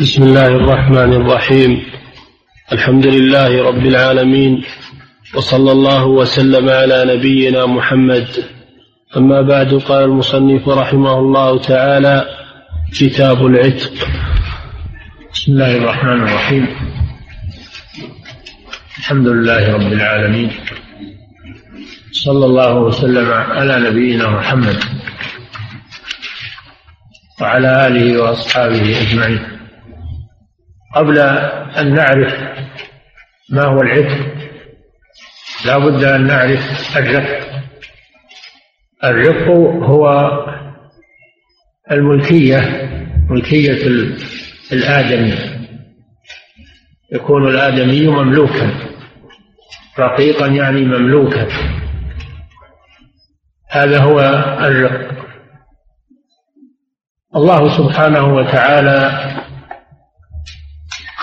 بسم الله الرحمن الرحيم. الحمد لله رب العالمين وصلى الله وسلم على نبينا محمد. أما بعد قال المصنف رحمه الله تعالى كتاب العتق. بسم الله الرحمن الرحيم. الحمد لله رب العالمين. صلى الله وسلم على نبينا محمد وعلى آله وأصحابه أجمعين. قبل أن نعرف ما هو العتق. لا بد أن نعرف الرق. الرق هو الملكية ملكية الآدمي. يكون الآدمي مملوكا. رقيقا يعني مملوكا. هذا هو الرق. الله سبحانه وتعالى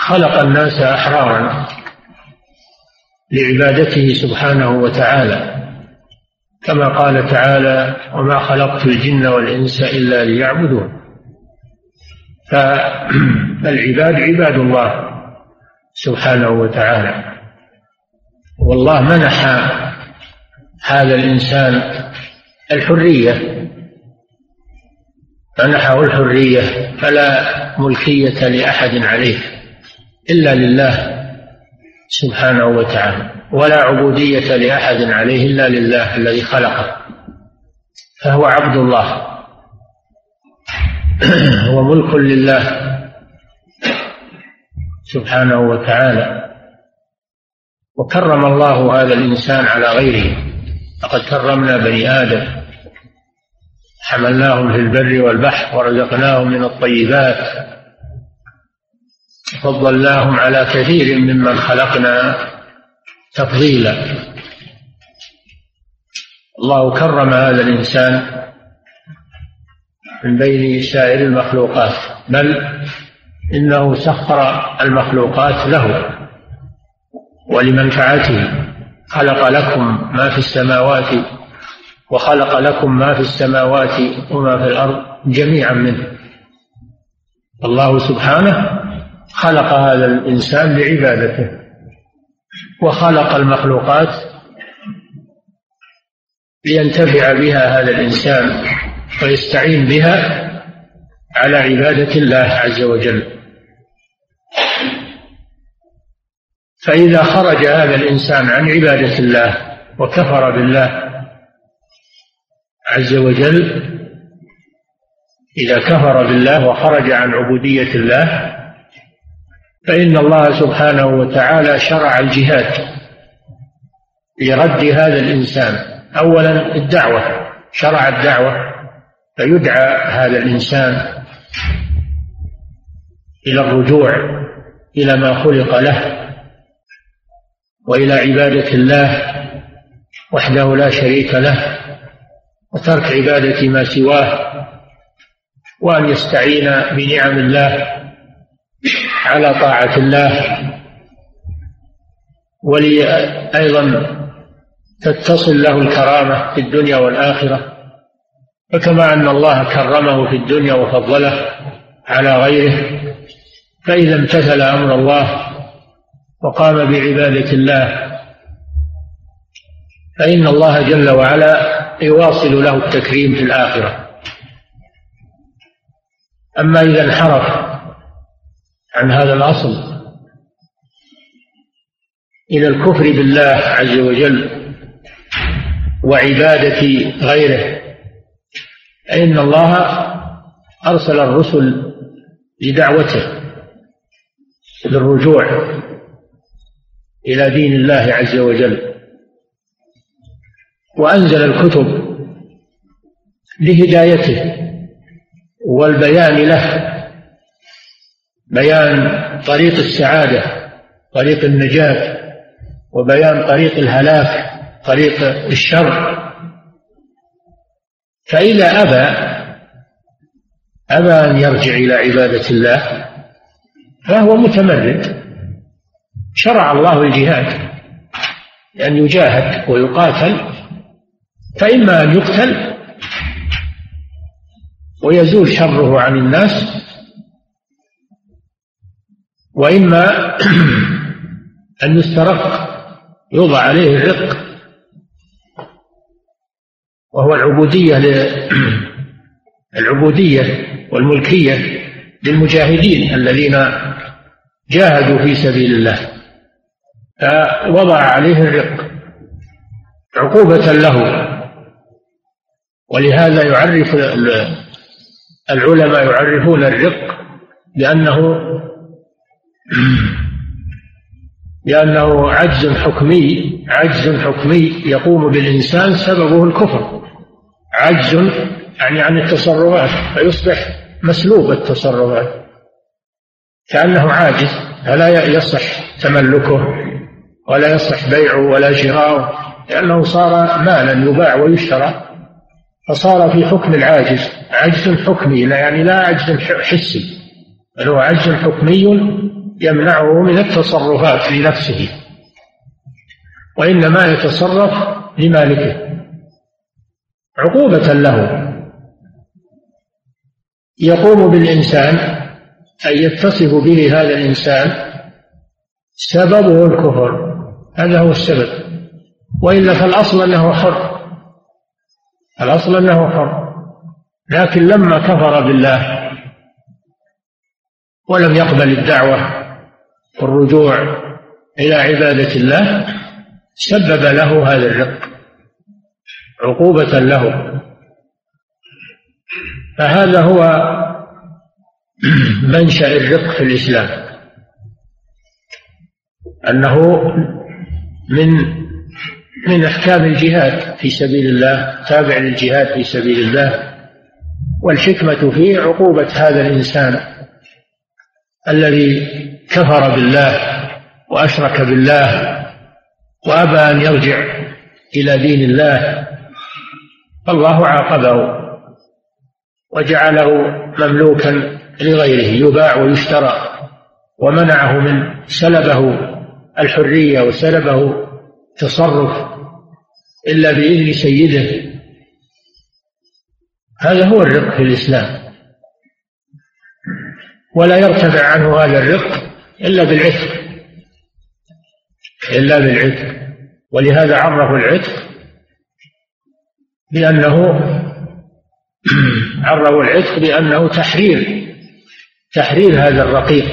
خلق الناس أحرارا لعبادته سبحانه وتعالى كما قال تعالى وما خلقت الجن والإنس إلا ليعبدون فالعباد عباد الله سبحانه وتعالى. والله منح هذا الإنسان الحرية منحه الحرية فلا ملكية لأحد عليه. إلا لله سبحانه وتعالى ولا عبودية لأحد عليه إلا لله الذي خلقه فهو عبد الله هو ملك لله سبحانه وتعالى وكرم الله هذا الإنسان على غيره لقد كرمنا بني آدم حملناهم في البر والبحر ورزقناهم من الطيبات فضلناهم على كثير ممن خلقنا تفضيلا. الله كرم هذا الإنسان من بين سائر المخلوقات بل إنه سخر المخلوقات له ولمنفعته. خلق لكم ما في السماوات وخلق لكم ما في السماوات وما في الأرض جميعا منه. الله سبحانه خلق هذا الإنسان لعبادته. وخلق المخلوقات لينتفع بها هذا الإنسان ويستعين بها على عبادة الله عز وجل. فإذا خرج هذا الإنسان عن عبادة الله وكفر بالله عز وجل إذا كفر بالله وخرج عن عبودية الله فإن الله سبحانه وتعالى شرع الجهاد لرد هذا الإنسان. أولا الدعوة شرع الدعوة فيدعى هذا الإنسان إلى الرجوع إلى ما خلق له وإلى عبادة الله وحده لا شريك له وترك عبادة ما سواه وأن يستعين بنعم الله على طاعة الله ولي أيضا تتصل له الكرامة في الدنيا والآخرة. فكما أن الله كرمه في الدنيا وفضله على غيره فإذا امتثل أمر الله وقام بعبادة الله فإن الله جل وعلا يواصل له التكريم في الآخرة. أما إذا انحرف عن هذا الأصل إلى الكفر بالله عز وجل وعبادة غيره فإن الله أرسل الرسل لدعوته للرجوع إلى دين الله عز وجل وأنزل الكتب لهدايته والبيان له بيان طريق السعادة طريق النجاة وبيان طريق الهلاك طريق الشر. فإذا أبى أبى أن يرجع إلى عبادة الله فهو متمرد. شرع الله الجهاد لأن يجاهد ويقاتل فإما أن يقتل ويزول شره عن الناس وإما أن يسترق يوضع عليه الرق وهو العبودية العبودية والملكية للمجاهدين الذين جاهدوا في سبيل الله. فوضع عليه الرق عقوبة له. ولهذا يعرف العلماء يعرفون الرق بأنه لأنه عجز حكمي عجز حكمي يقوم بالإنسان سببه الكفر. عجز يعني عن التصرفات فيصبح مسلوب التصرفات. كأنه عاجز فلا يصح تملكه ولا يصح بيعه ولا شراؤه لأنه صار مالا يباع ويشترى. فصار في حكم العاجز عجز حكمي لا يعني لا عجز حسي بل هو عجز حكمي يمنعه من التصرفات لنفسه وإنما يتصرف لمالكه عقوبة له. يقوم بالإنسان أن يتصف به هذا الإنسان سببه الكفر هذا هو السبب. وإلا فالأصل أنه حر الأصل أنه حر لكن لما كفر بالله ولم يقبل الدعوة والرجوع إلى عبادة الله سبب له هذا الرق عقوبة له. فهذا هو منشأ الرق في الإسلام. أنه من من أحكام الجهاد في سبيل الله تابع للجهاد في سبيل الله والحكمة فيه عقوبة هذا الإنسان. الذي كفر بالله وأشرك بالله وأبى أن يرجع إلى دين الله فالله عاقبه وجعله مملوكا لغيره يباع ويشترى ومنعه من سلبه الحرية وسلبه تصرف إلا بإذن سيده. هذا هو الرق في الإسلام. ولا يرتفع عنه هذا الرق إلا بالعتق إلا بالعتق. ولهذا عرفوا العتق بأنه عرفوا العتق بأنه تحرير تحرير هذا الرقيق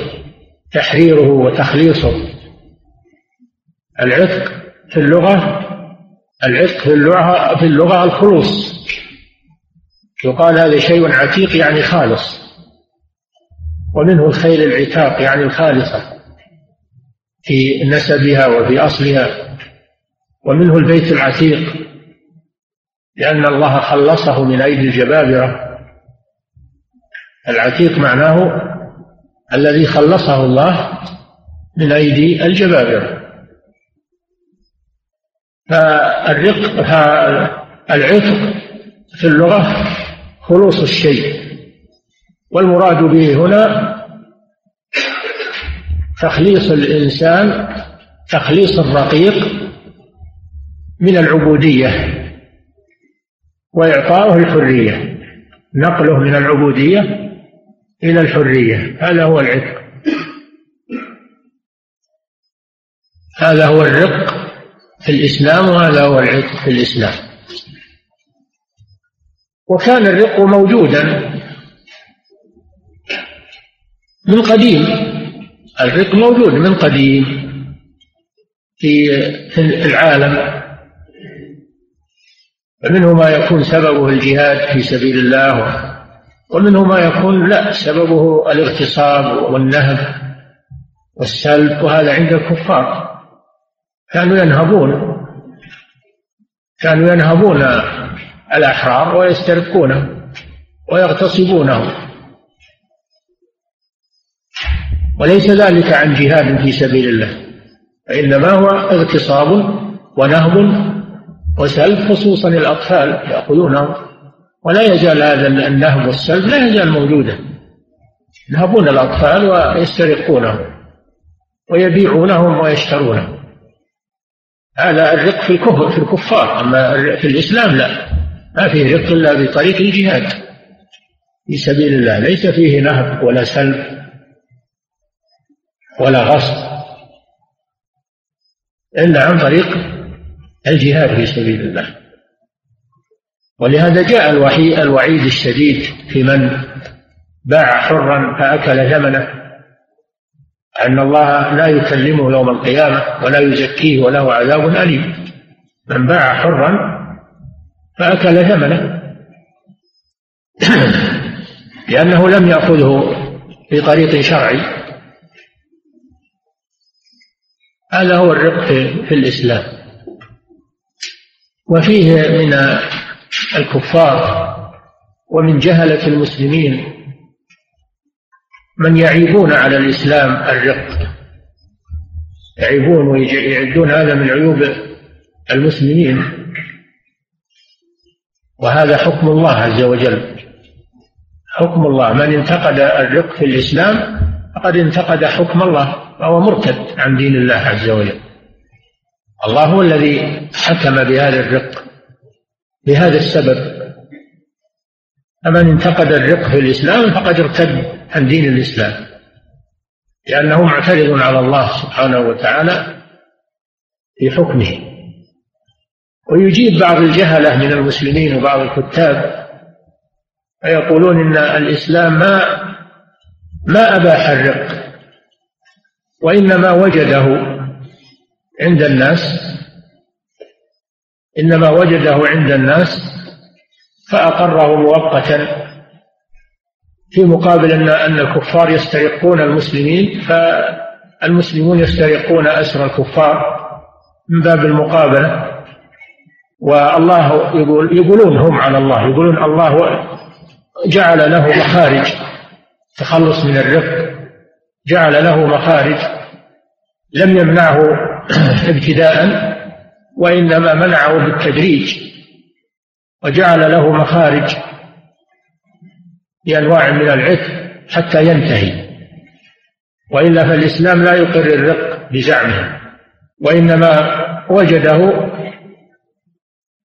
تحريره وتخليصه. العتق في اللغة العتق في اللغة في اللغة الخلوص. يقال هذا شيء عتيق يعني خالص. ومنه الخيل العتاق يعني الخالصة في نسبها وفي أصلها. ومنه البيت العتيق لأن الله خلصه من أيدي الجبابرة. العتيق معناه الذي خلصه الله من أيدي الجبابرة. فالرق العتق في اللغة خلوص الشيء. والمراد به هنا تخليص الإنسان تخليص الرقيق من العبودية وإعطاؤه الحرية نقله من العبودية إلى الحرية هذا هو العتق. هذا هو الرق في الإسلام وهذا هو العتق في الإسلام. وكان الرق موجودا من قديم. الرق موجود من قديم في العالم. فمنه ما يكون سببه الجهاد في سبيل الله ومنه ما يكون لا سببه الاغتصاب والنهب والسلب وهذا عند الكفار. كانوا ينهبون كانوا ينهبون الأحرار ويسترقونه ويغتصبونه. وليس ذلك عن جهاد في سبيل الله فإنما هو اغتصاب ونهب وسلب خصوصا الأطفال يأخذونه ولا يزال هذا النهب والسلب لا يزال موجودا. ينهبون الأطفال ويسترقونهم ويبيعونهم ويشترونهم هذا الرق في الكفر في الكفار أما في الإسلام لا. ما فيه رق إلا بطريق الجهاد. في سبيل الله ليس فيه نهب ولا سلب. ولا غصب. إلا عن طريق الجهاد في سبيل الله. ولهذا جاء الوحي الوعيد الشديد في من باع حرا فأكل ثمنه. أن الله لا يكلمه يوم القيامة ولا يزكيه وله عذاب أليم. من باع حرا فأكل ثمنه. لأنه لم يأخذه بطريق شرعي. هذا هو الرق في الإسلام. وفيه من الكفار ومن جهلة المسلمين من يعيبون على الإسلام الرق يعيبون ويعدون هذا من عيوب المسلمين. وهذا حكم الله عز وجل. حكم الله. من انتقد الرق في الإسلام فقد انتقد حكم الله. فهو مرتد عن دين الله عز وجل. الله هو الذي حكم بهذا الرق لهذا السبب. فمن انتقد الرق في الإسلام فقد ارتد عن دين الإسلام لأنه معترض على الله سبحانه وتعالى في حكمه. ويجيب بعض الجهلة من المسلمين وبعض الكتاب فيقولون إن الإسلام ما ما أباح الرق. وإنما وجده عند الناس إنما وجده عند الناس فأقره مؤقتا في مقابل أن أن الكفار يسترقون المسلمين فالمسلمون يسترقون أسر الكفار من باب المقابلة والله يقول يقولون هم على الله يقولون الله جعل له مخارج تخلص من الرق. جعل له مخارج لم يمنعه ابتداء وإنما منعه بالتدريج وجعل له مخارج بأنواع من العتق حتى ينتهي. وإلا فالإسلام لا يقر الرق بزعمه وإنما وجده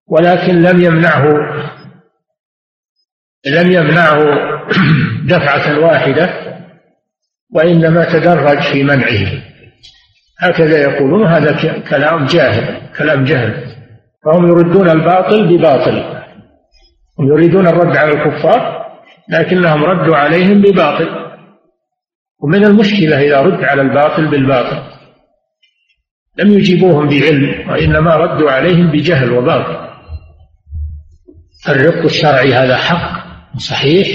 ولكن لم يمنعه لم يمنعه دفعة واحدة وإنما تدرج في منعه. هكذا يقولون هذا كلام جاهل كلام جهل. فهم يردون الباطل بباطل. هم يريدون الرد على الكفار لكنهم ردوا عليهم بباطل. ومن المشكلة إذا رد على الباطل بالباطل. لم يجيبوهم بعلم وإنما ردوا عليهم بجهل وباطل. الرق الشرعي هذا حق صحيح.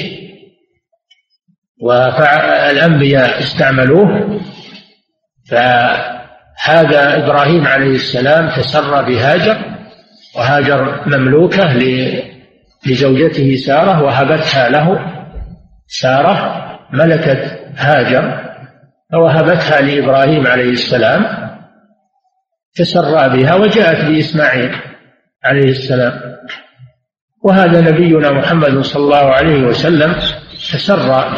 والأنبياء استعملوه فهذا إبراهيم عليه السلام تسرى بهاجر وهاجر مملوكة لزوجته سارة وهبتها له. سارة ملكت هاجر فوهبتها لإبراهيم عليه السلام تسرى بها وجاءت بإسماعيل عليه السلام. وهذا نبينا محمد صلى الله عليه وسلم تسرى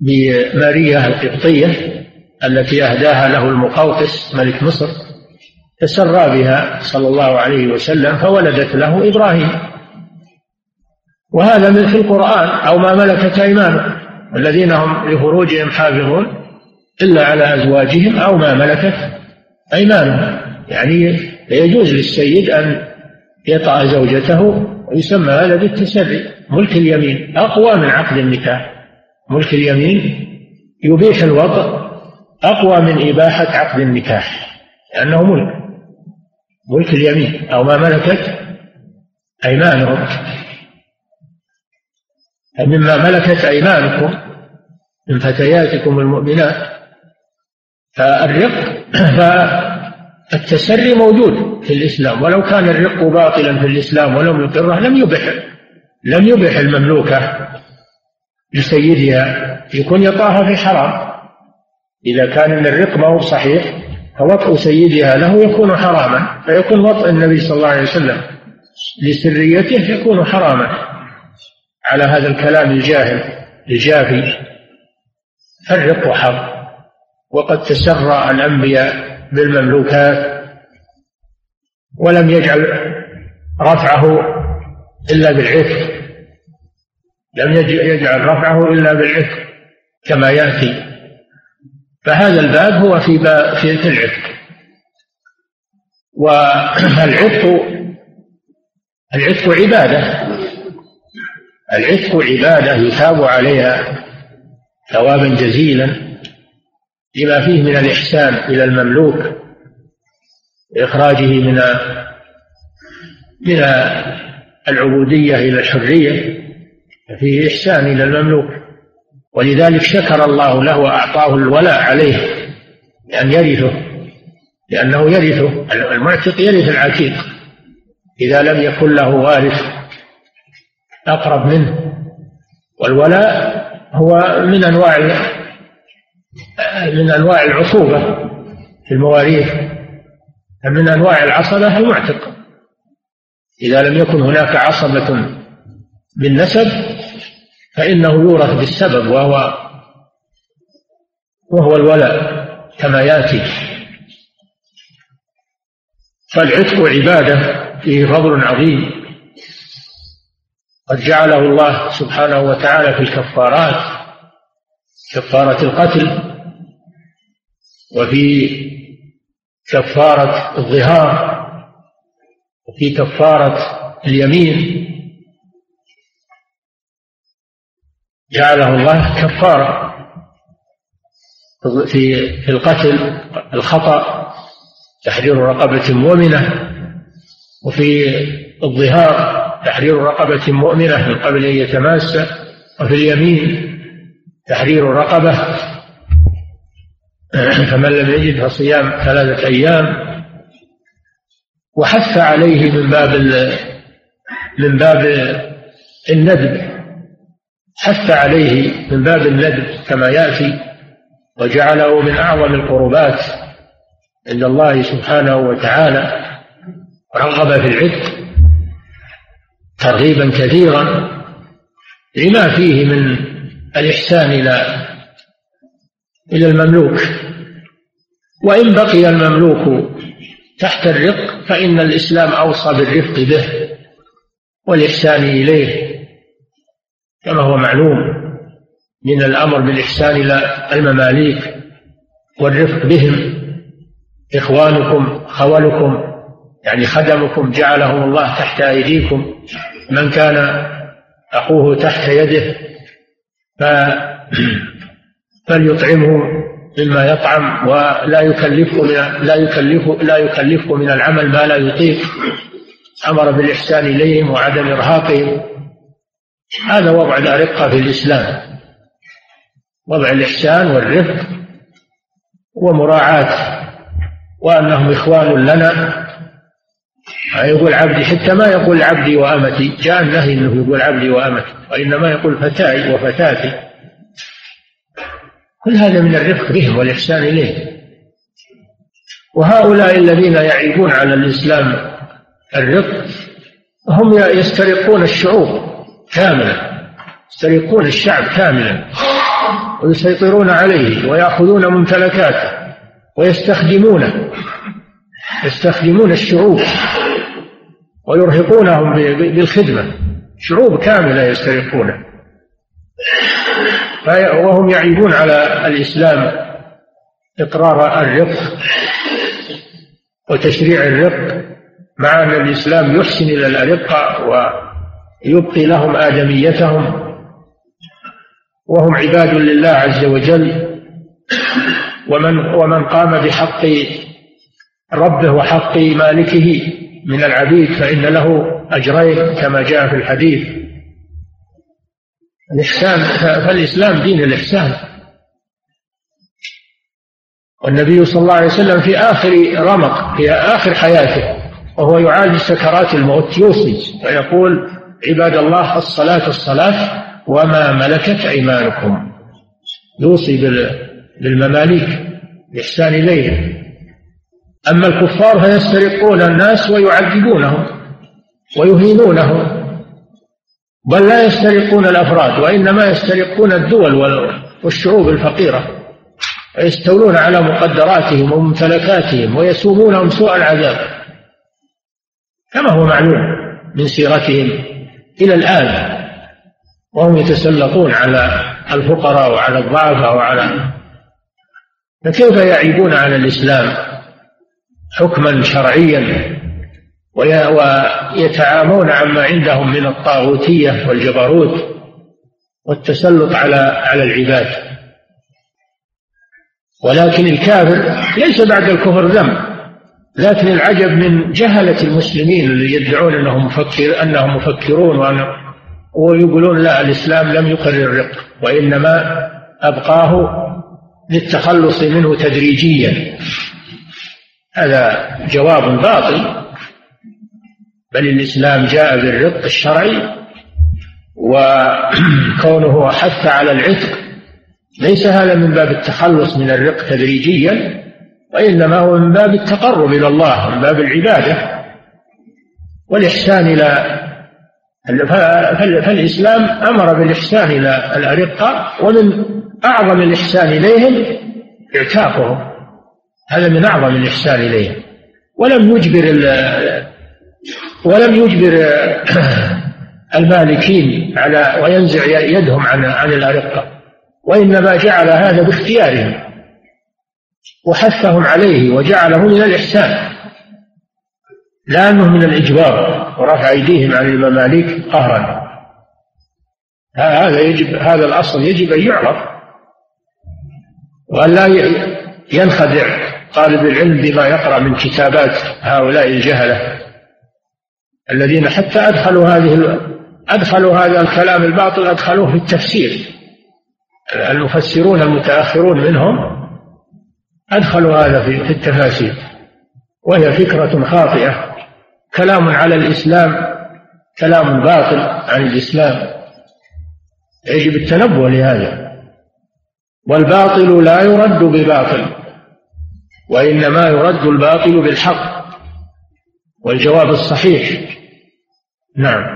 بماريا القبطية التي أهداها له المقوقس ملك مصر تسرى بها صلى الله عليه وسلم فولدت له إبراهيم. وهذا من في القرآن أو ما ملكت أيمانهم الذين هم لفروجهم حافظون إلا على أزواجهم أو ما ملكت أيمانهم. يعني يجوز للسيد أن يطأ زوجته ويسمى هذا بالتسري ملك اليمين أقوى من عقد النكاح. ملك اليمين يبيح الوطأ أقوى من إباحة عقد النكاح لأنه ملك. ملك اليمين أو ما ملكت أيمانهم مما ملكت أيمانكم من فتياتكم المؤمنات. فالرق فالتسري موجود في الإسلام ولو كان الرق باطلا في الإسلام ولم يقره لم يبح لم يبح المملوكة لسيدها يكون يطاها في حرام. إذا كان الرق ما هو صحيح فوطء سيدها له يكون حراما فيكون وطء النبي صلى الله عليه وسلم لسريته يكون حراما. على هذا الكلام الجاهل الجافي فرق وحظ وقد تسرى الأنبياء بالمملوكات ولم يجعل رفعه إلا بالعفق لم يجعل رفعه إلا بالعفق كما يأتي. فهذا الباب هو في باب في العتق والعتق العتق عبادة. العتق عبادة يثاب عليها ثوابا جزيلا. لما فيه من الإحسان إلى المملوك إخراجه من من العبودية إلى الحرية فيه إحسان إلى المملوك. ولذلك شكر الله له وأعطاه الولاء عليه لأن يرثه لأنه يرثه المعتق يرث العتيق. إذا لم يكن له وارث أقرب منه والولاء هو من أنواع من أنواع العصوبة في المواريث من أنواع العصبة المعتق. إذا لم يكن هناك عصبة بالنسب فإنه يورث بالسبب وهو وهو الولاء كما يأتي. فالعتق عبادة فيه فضل عظيم. قد جعله الله سبحانه وتعالى في الكفارات. كفارة القتل وفي كفارة الظهار وفي كفارة اليمين. جعله الله كفارة في في القتل الخطأ تحرير رقبة مؤمنة. وفي الظهار تحرير رقبة مؤمنة من قبل أن يتماس. وفي اليمين تحرير الرقبة فمن لم يجد فصيام ثلاثة أيام وحث عليه من باب من باب الندب. حث عليه من باب الندب كما يأتي وجعله من أعظم القربات عند الله سبحانه وتعالى. رغب في العتق ترغيبا كثيرا لما فيه من الإحسان إلى إلى المملوك. وإن بقي المملوك تحت الرق فإن الإسلام أوصى بالرفق به والإحسان إليه كما هو معلوم من الأمر بالإحسان إلى المماليك والرفق بهم. إخوانكم خولكم يعني خدمكم جعلهم الله تحت أيديكم. من كان أخوه تحت يده ف فليطعمه مما يطعم ولا يكلفه من لا يكلفه لا يكلفه من العمل ما لا يطيق. أمر بالإحسان إليهم وعدم إرهاقهم. هذا وضع الأرقة في الإسلام. وضع الإحسان والرفق ومراعاة. وأنهم إخوان لنا. يقول عبدي حتى ما يقول عبدي وأمتي جاء النهي إنه يقول عبدي وأمتي وإنما يقول فتاي وفتاتي. كل هذا من الرفق بهم والإحسان إليهم وهؤلاء الذين يعيبون على الإسلام الرفق هم يسترقون الشعوب كاملا يسترقون الشعب كاملا ويسيطرون عليه ويأخذون ممتلكاته ويستخدمونه يستخدمون الشعوب. ويرهقونهم بالخدمة. شعوب كاملة يسترقونه وهم يعيبون على الإسلام إقرار الرق وتشريع الرق مع أن الإسلام يحسن إلى الأرقة ويبقي لهم آدميتهم. وهم عباد لله عز وجل. ومن ومن قام بحق ربه وحق مالكه من العبيد فإن له أجرين كما جاء في الحديث. الإحسان فالإسلام دين الإحسان. والنبي صلى الله عليه وسلم في آخر رمق في آخر حياته وهو يعالج سكرات الموت يوصي فيقول عباد الله الصلاة الصلاة وما ملكت أيمانكم. يوصي بالمماليك الإحسان إليهم. أما الكفار فيسترقون الناس ويعذبونهم ويهينونهم بل لا يسترقون الأفراد وإنما يسترقون الدول والشعوب الفقيرة ويستولون على مقدراتهم وممتلكاتهم ويسومونهم سوء العذاب. كما هو معلوم من سيرتهم إلى الآن وهم يتسلطون على الفقراء وعلى الضعفاء وعلى فكيف يعيبون على الإسلام؟ حكما شرعيا ويتعامون عما عندهم من الطاغوتية والجبروت والتسلط على على العباد. ولكن الكافر ليس بعد الكفر ذنب لكن العجب من جهلة المسلمين اللي يدعون إنهم مفكر إنهم مفكرون ويقولون لا الإسلام لم يقرر الرق وإنما أبقاه للتخلص منه تدريجيا. هذا جواب باطل بل الإسلام جاء بالرق الشرعي وكونه حث على العتق. ليس هذا من باب التخلص من الرق تدريجيا وإنما هو من باب التقرب إلى الله من باب العبادة والإحسان إلى فالإسلام أمر بالإحسان إلى الأرقة ومن أعظم الإحسان إليهم إعتاقهم. هذا من أعظم الإحسان إليهم ولم يجبر ولم يجبر المالكين على وينزع يدهم عن عن الأرقة. وإنما جعل هذا باختيارهم. وحثهم عليه وجعله من الإحسان. لا أنه من الإجبار. ورفع أيديهم عن المماليك قهرا. هذا يجب هذا الأصل يجب أن يعرف. وأن لا ينخدع. طالب العلم بما يقرأ من كتابات هؤلاء الجهلة الذين حتى أدخلوا هذه أدخلوا هذا الكلام الباطل أدخلوه في التفسير. المفسرون المتأخرون منهم أدخلوا هذا في التفاسير. وهي فكرة خاطئة. كلام على الإسلام كلام باطل عن الإسلام. يجب التنبه لهذا. والباطل لا يرد بباطل. وإنما يرد الباطل بالحق والجواب الصحيح. نعم.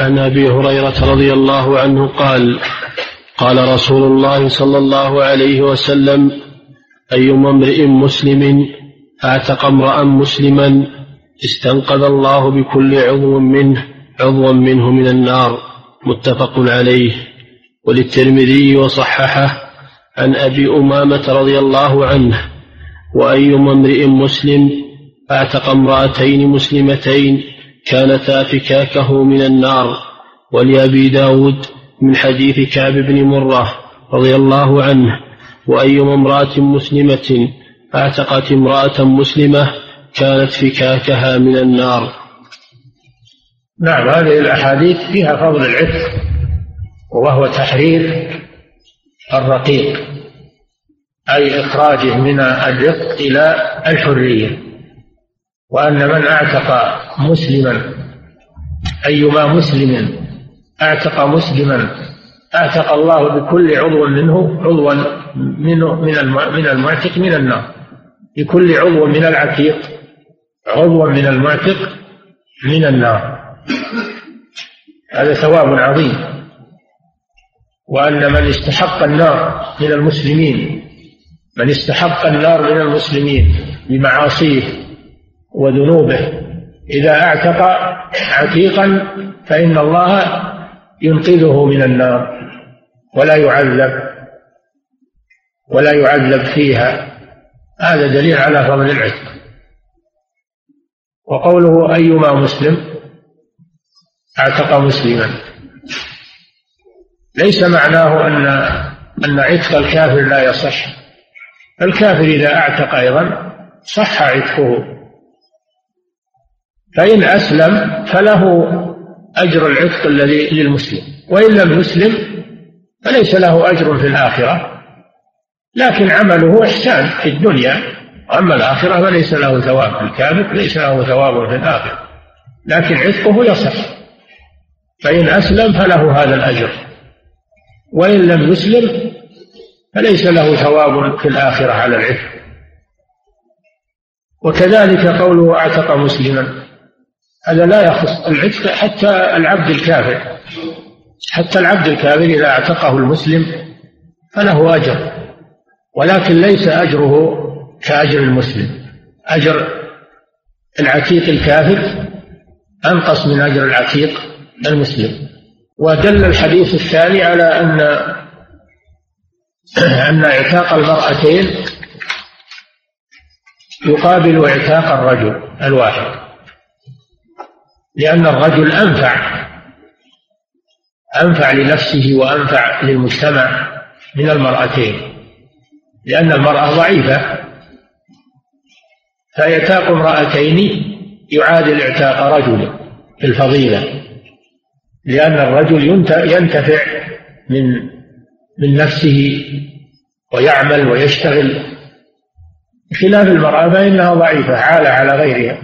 عن أبي هريرة رضي الله عنه قال قال رسول الله صلى الله عليه وسلم ايما امرئ مسلم أعتق امرأ مسلما استنقذ الله بكل عضو منه عضوا منه من النار متفق عليه. وللترمذي وصححه عن أبي أمامة رضي الله عنه وايما امرئ مسلم أعتق امرأتين مسلمتين كانتا فكاكه من النار. ولأبي داود من حديث كعب بن مرة رضي الله عنه وأيما امرأة مسلمة أعتقت امرأة مسلمة كانت فكاكها من النار. نعم هذه الأحاديث فيها فضل العتق وهو تحرير الرقيق أي إخراجه من الرق إلى الحرية وأن من أعتق مسلما أيما مسلم أعتق مسلما أعتق الله بكل عضو منه عضوا منه من من المعتق من النار بكل عضو من العتيق عضوا من المعتق من النار. هذا ثواب عظيم. وأن من استحق النار من المسلمين من استحق النار من المسلمين بمعاصيه وذنوبه إذا أعتق عتيقا فإن الله ينقذه من النار ولا يعذب ولا يعذب فيها. هذا دليل على فضل العتق. وقوله أيما مسلم أعتق مسلما. ليس معناه أن أن عتق الكافر لا يصح. الكافر إذا أعتق أيضا صح عتقه. فإن أسلم فله أجر العتق الذي للمسلم. وإن لم يسلم فليس له أجر في الآخرة. لكن عمله إحسان في الدنيا. أما الآخرة فليس له ثواب الكافر ليس له ثواب في الآخرة. لكن عتقه يصح. فإن أسلم فله هذا الأجر. وإن لم يسلم فليس له ثواب في الآخرة على العتق وكذلك قوله أعتق مسلما هذا لا يخص العتق حتى العبد الكافر. حتى العبد الكافر إذا أعتقه المسلم فله أجر ولكن ليس أجره كأجر المسلم. أجر العتيق الكافر أنقص من أجر العتيق المسلم. ودل الحديث الثاني على أن أن اعتاق المرأتين يقابل اعتاق الرجل الواحد لأن الرجل أنفع أنفع لنفسه وأنفع للمجتمع من المرأتين لأن المرأة ضعيفة فيعتاق امرأتين يعادل اعتاق رجل في الفضيلة. لأن الرجل ينتفع من من نفسه ويعمل ويشتغل. خلاف المرأة فإنها ضعيفة عالة على غيرها.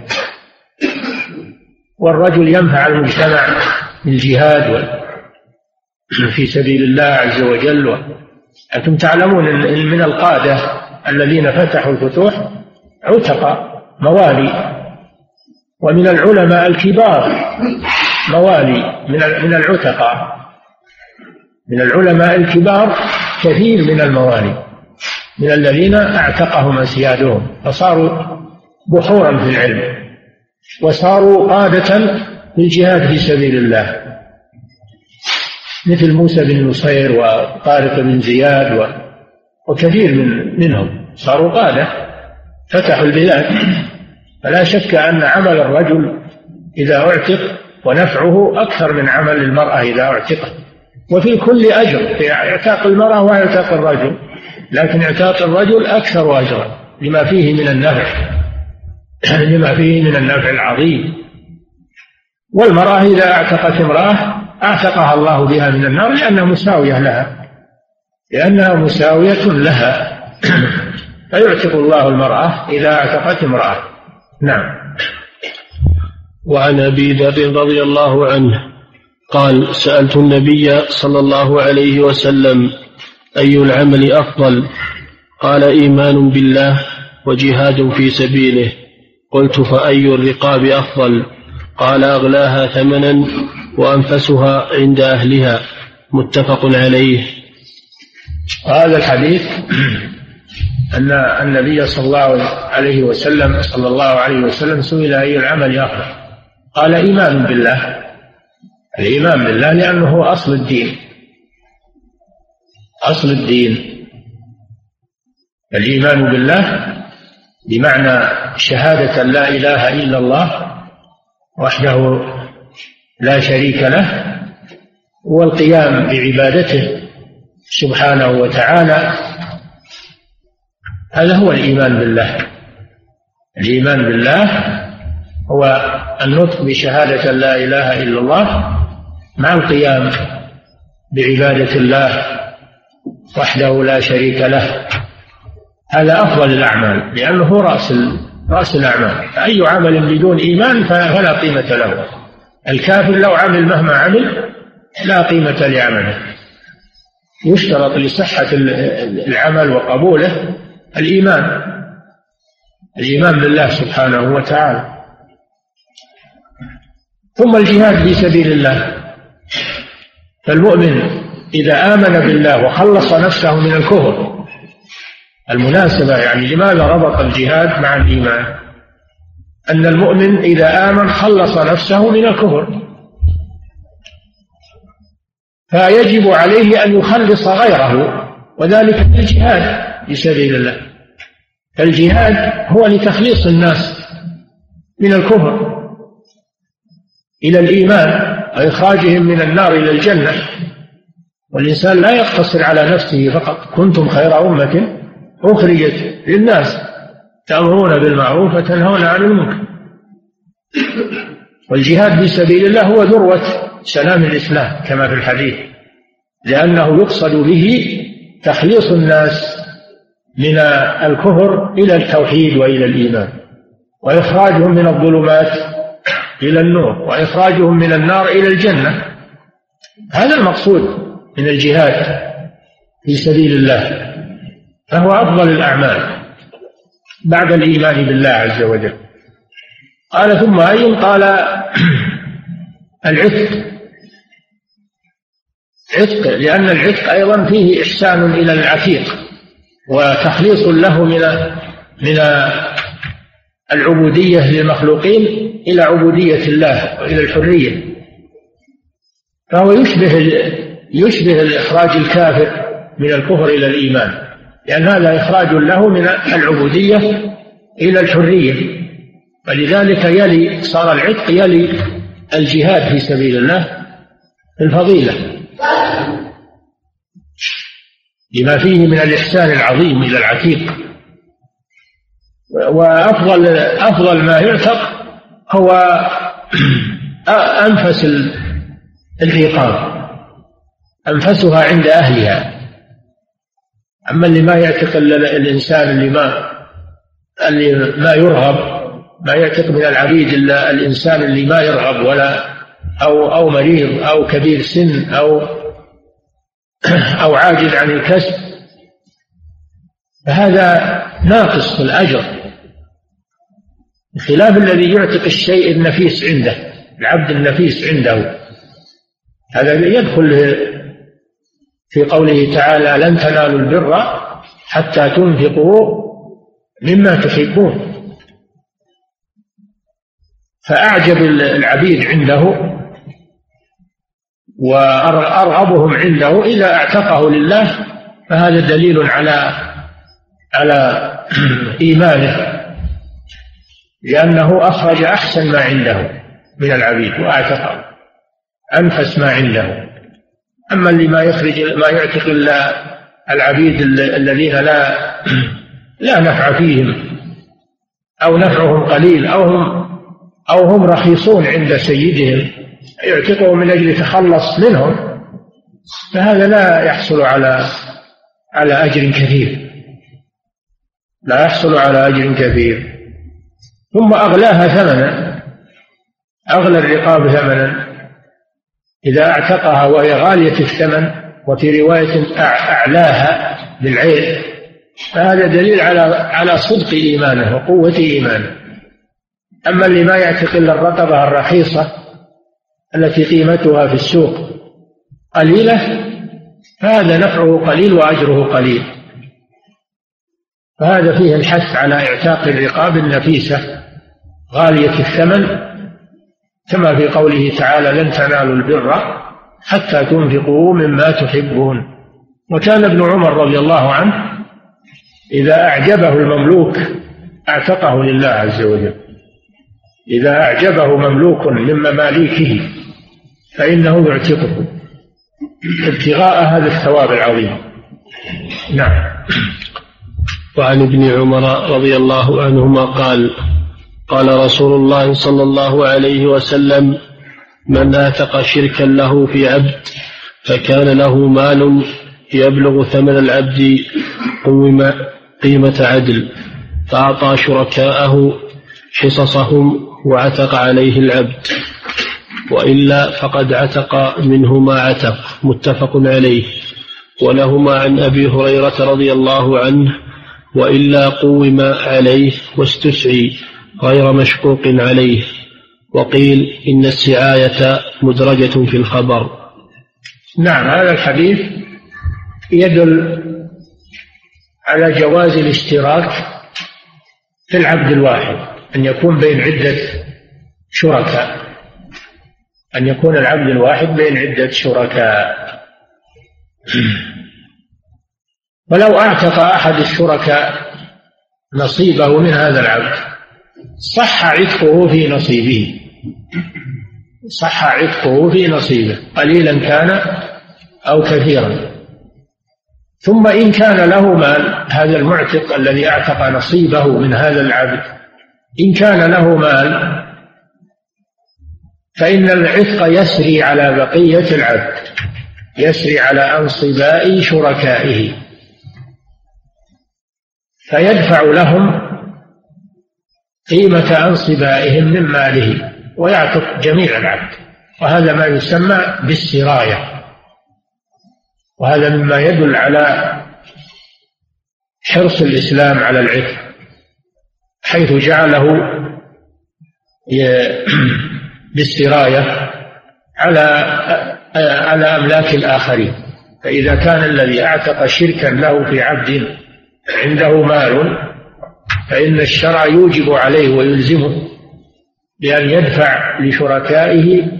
والرجل ينفع المجتمع بالجهاد في سبيل الله عز وجل أنتم تعلمون أن من القادة الذين فتحوا الفتوح عتق موالي. ومن العلماء الكبار موالي من من العتقاء من العلماء الكبار كثير من الموالي من الذين اعتقهم اسيادهم فصاروا بحورا في العلم وصاروا قادة للجهاد في سبيل الله مثل موسى بن نصير وطارق بن زياد. وكثير من منهم صاروا قادة فتحوا البلاد فلا شك أن عمل الرجل إذا اعتق ونفعه أكثر من عمل المرأة إذا اعتقت وفي كل أجر في اعتاق المرأة واعتاق الرجل لكن اعتاق الرجل أكثر أجرا لما فيه من النفع لما فيه من النفع العظيم. والمرأة إذا اعتقت امرأة أعتقها الله بها من النار لأنها مساوية لها لأنها مساوية لها. فيعتق الله المرأة إذا اعتقت امرأة. نعم. وعن أبي ذر رضي الله عنه قال سألت النبي صلى الله عليه وسلم أي العمل أفضل؟ قال إيمان بالله وجهاد في سبيله. قلت فأي الرقاب أفضل؟ قال أغلاها ثمنا وأنفسها عند أهلها. متفق عليه. هذا الحديث أن النبي صلى الله عليه وسلم صلى الله عليه وسلم سئل أي العمل أفضل؟ قال إيمان بالله. الإيمان بالله لأنه هو أصل الدين. أصل الدين. الإيمان بالله بمعنى شهادة لا إله إلا الله وحده لا شريك له والقيام بعبادته سبحانه وتعالى. هذا هو الإيمان بالله. الإيمان بالله هو النطق بشهادة لا إله إلا الله مع القيام بعبادة الله وحده لا شريك له. هذا أفضل الأعمال لأنه هو رأس رأس الأعمال. أي عمل بدون إيمان فلا قيمة له. الكافر لو عمل مهما عمل لا قيمة لعمله. يشترط لصحة العمل وقبوله الإيمان. الإيمان بالله سبحانه وتعالى. ثم الجهاد في سبيل الله. فالمؤمن إذا آمن بالله وخلص نفسه من الكفر المناسبة يعني لماذا ربط الجهاد مع الإيمان؟ أن المؤمن إذا آمن خلص نفسه من الكفر. فيجب عليه أن يخلص غيره وذلك بالجهاد في سبيل الله. فالجهاد هو لتخليص الناس من الكفر. إلى الإيمان وإخراجهم من النار إلى الجنة. والإنسان لا يقتصر على نفسه فقط. كنتم خير أمة أخرجت للناس تأمرون بالمعروف وتنهون عن المنكر. والجهاد في سبيل الله هو ذروة سلام الإسلام كما في الحديث لأنه يقصد به تخليص الناس من الكفر إلى التوحيد وإلى الإيمان وإخراجهم من الظلمات إلى النور وإخراجهم من النار إلى الجنة. هذا المقصود من الجهاد في سبيل الله فهو أفضل الأعمال بعد الإيمان بالله عز وجل. قال ثم أي قال العتق. عتق لأن العتق أيضا فيه إحسان إلى العتيق وتخليص له من من العبودية للمخلوقين. إلى عبودية الله وإلى الحرية. فهو يشبه يشبه إخراج الكافر من الكفر إلى الإيمان. لأن هذا إخراج له من العبودية إلى الحرية. ولذلك يلي صار العتق يلي الجهاد في سبيل الله الفضيلة. لما فيه من الإحسان العظيم إلى العتيق. وأفضل أفضل ما يعتق هو أنفس العقاب أنفسها عند أهلها. أما اللي ما يعتق الإنسان اللي ما اللي ما يرغب ما يعتق من العبيد إلا الإنسان اللي ما يرغب ولا أو أو مريض أو كبير سن أو أو عاجز عن الكسب. فهذا ناقص في الأجر. بخلاف الذي يعتق الشيء النفيس عنده العبد النفيس عنده. هذا يدخل في قوله تعالى لن تنالوا البر حتى تنفقوا مما تحبون. فأعجب العبيد عنده وأرغبهم عنده إذا اعتقه لله فهذا دليل على على إيمانه. لأنه أخرج أحسن ما عنده من العبيد وأعتقه. أنفس ما عنده. أما اللي ما يخرج ما يعتق إلا العبيد الذين لا لا نفع فيهم. أو نفعهم قليل. أو هم أو هم رخيصون عند سيدهم. يعتقهم من أجل يتخلص منهم. فهذا لا يحصل على على أجر كثير. لا يحصل على أجر كثير. ثم أغلاها ثمنا أغلى الرقاب ثمنا. إذا أعتقها وهي غالية الثمن وفي رواية أعلاها بالعين فهذا دليل على على صدق إيمانه وقوة إيمانه. أما اللي ما يعتق إلا الرقبة الرخيصة التي قيمتها في السوق قليلة فهذا نفعه قليل وأجره قليل. فهذا فيه الحث على إعتاق الرقاب النفيسة غالية الثمن كما في قوله تعالى لن تنالوا البر حتى تنفقوا مما تحبون وكان ابن عمر رضي الله عنه إذا أعجبه المملوك أعتقه لله عز وجل. إذا أعجبه مملوك من مماليكه فإنه يعتقه. ابتغاء هذا الثواب العظيم. نعم. وعن ابن عمر رضي الله عنهما قال قال رسول الله صلى الله عليه وسلم من آثق شركا له في عبد فكان له مال يبلغ ثمن العبد قوم قيمة عدل فأعطى شركاءه حصصهم وعتق عليه العبد وإلا فقد عتق منه ما عتق متفق عليه ولهما عن أبي هريرة رضي الله عنه وإلا قوم عليه واستسعي غير مشقوق عليه. وقيل إن السعاية مدرجة في الخبر. نعم هذا الحديث يدل على جواز الاشتراك في العبد الواحد أن يكون بين عدة شركاء. أن يكون العبد الواحد بين عدة شركاء. ولو أعتق أحد الشركاء نصيبه من هذا العبد صح عتقه في نصيبه. صح عتقه في نصيبه قليلا كان أو كثيرا. ثم إن كان له مال هذا المعتق الذي أعتق نصيبه من هذا العبد إن كان له مال فإن العتق يسري على بقية العبد يسري على أنصباء شركائه. فيدفع لهم قيمة أنصبائهم من ماله ويعتق جميع العبد. وهذا ما يسمى بالسراية. وهذا مما يدل على حرص الإسلام على العتق حيث جعله بالسراية على على أملاك الآخرين. فإذا كان الذي أعتق شركا له في عبد عنده مال فإن الشرع يوجب عليه ويلزمه بأن يدفع لشركائه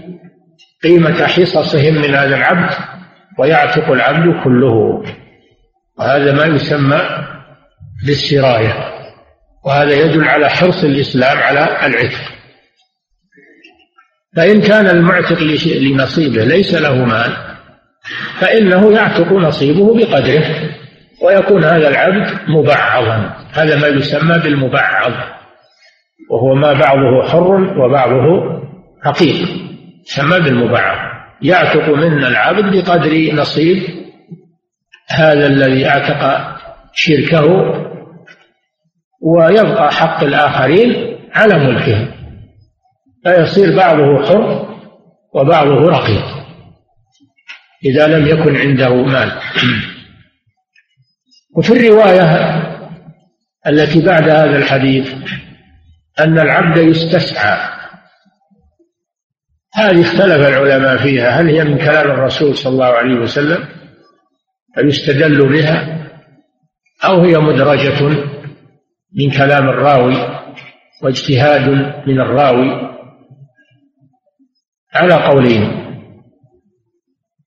قيمة حصصهم من هذا العبد ويعتق العبد كله. وهذا ما يسمى بالسراية وهذا يدل على حرص الإسلام على العتق. فإن كان المعتق لنصيبه ليس له مال فإنه يعتق نصيبه بقدره. ويكون هذا العبد مبعضا. هذا ما يسمى بالمبعض وهو ما بعضه حر وبعضه رقيق يسمى بالمبعض. يعتق من العبد بقدر نصيب هذا الذي اعتق شركه ويبقى حق الآخرين على ملكهم فيصير بعضه حر وبعضه رقيق. إذا لم يكن عنده مال. وفي الرواية التي بعد هذا الحديث أن العبد يستسعى. هذه اختلف العلماء فيها. هل هي من كلام الرسول صلى الله عليه وسلم فيستدل بها؟ أو هي مدرجة من كلام الراوي واجتهاد من الراوي؟ على قولين.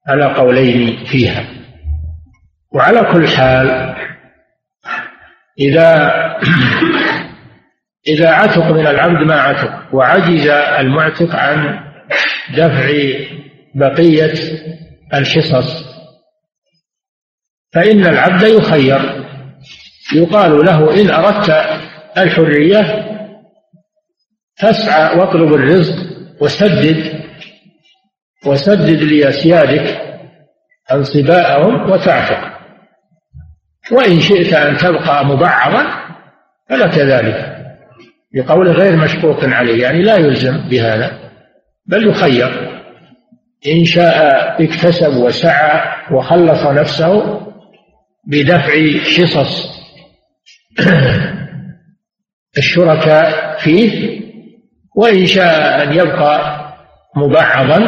على قولين فيها. وعلى كل حال إذا إذا عتق من العبد ما عتق وعجز المعتق عن دفع بقية الحصص. فإن العبد يخير يقال له إن أردت الحرية فاسعى واطلب الرزق وسدد وسدد لأسيادك أنصباءهم وتعتق. وإن شئت أن تبقى مبعضا فلك ذلك بقول غير مشقوق عليه يعني لا يلزم بهذا بل يخير. إن شاء اكتسب وسعى وخلص نفسه بدفع حصص الشركاء فيه وإن شاء أن يبقى مبعضا